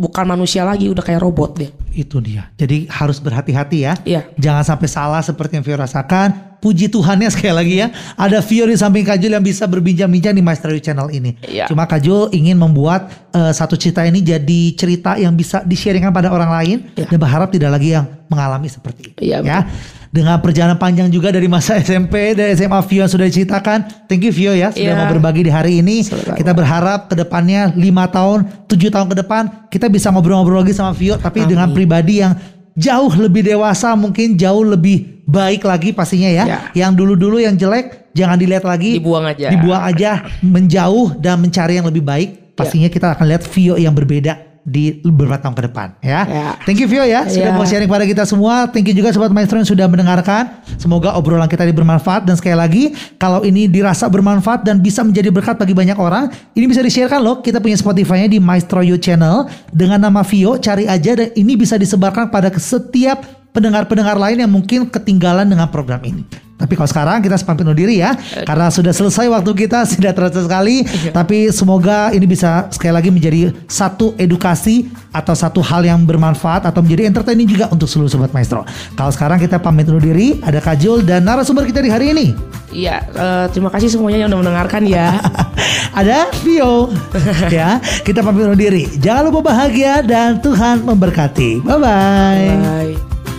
bukan manusia lagi, udah kayak robot dia. Itu dia. Jadi harus berhati-hati ya. Iya. Jangan sampai salah seperti yang Vio rasakan. Puji Tuhannya sekali lagi ya. Ada Vio di samping Kajul yang bisa berbincang-bincang di Maestro You Channel ini. Iya. Cuma Kajul ingin membuat eh, satu cerita ini jadi cerita yang bisa di-sharingkan pada orang lain. Iya. Dan berharap tidak lagi yang mengalami seperti itu. Iya, ya. Dengan perjalanan panjang juga dari masa SMP dan SMA Vio yang sudah diceritakan. Thank you Vio ya sudah Iya. mau berbagi di hari ini. Sama-sama. Kita berharap ke depannya 5 tahun, 7 tahun ke depan kita bisa ngobrol-ngobrol lagi sama Vio tapi dengan pribadi yang jauh lebih dewasa, mungkin jauh lebih baik lagi pastinya ya. Ya. Yang dulu-dulu yang jelek jangan dilihat lagi. Dibuang aja. Dibuang aja, menjauh dan mencari yang lebih baik. Pastinya kita akan lihat Vio yang berbeda di beberapa tahun ke depan ya. Ya. Thank you Vio ya sudah Ya. mau sharing pada kita semua. Thank you juga sobat maestro yang sudah mendengarkan. Semoga obrolan kita ini bermanfaat dan sekali lagi kalau ini dirasa bermanfaat dan bisa menjadi berkat bagi banyak orang, ini bisa di-sharekan loh. Kita punya Spotify-nya di Maestro You Channel dengan nama Vio, cari aja dan ini bisa disebarkan pada setiap pendengar-pendengar lain yang mungkin ketinggalan dengan program ini. Tapi kalau sekarang kita pamit undur diri ya. Karena sudah selesai waktu kita Tidak terasa sekali. Tapi semoga ini bisa sekali lagi menjadi Satu edukasi Atau satu hal yang bermanfaat Atau menjadi entertaining juga Untuk seluruh Sobat Maestro. Kalau sekarang kita pamit undur diri Ada Kajul dan narasumber kita di hari ini. Iya, eh, terima kasih semuanya yang udah mendengarkan ya. Ada Vio. Ya kita pamit undur diri. Jangan lupa bahagia Dan Tuhan memberkati. Bye-bye. Bye.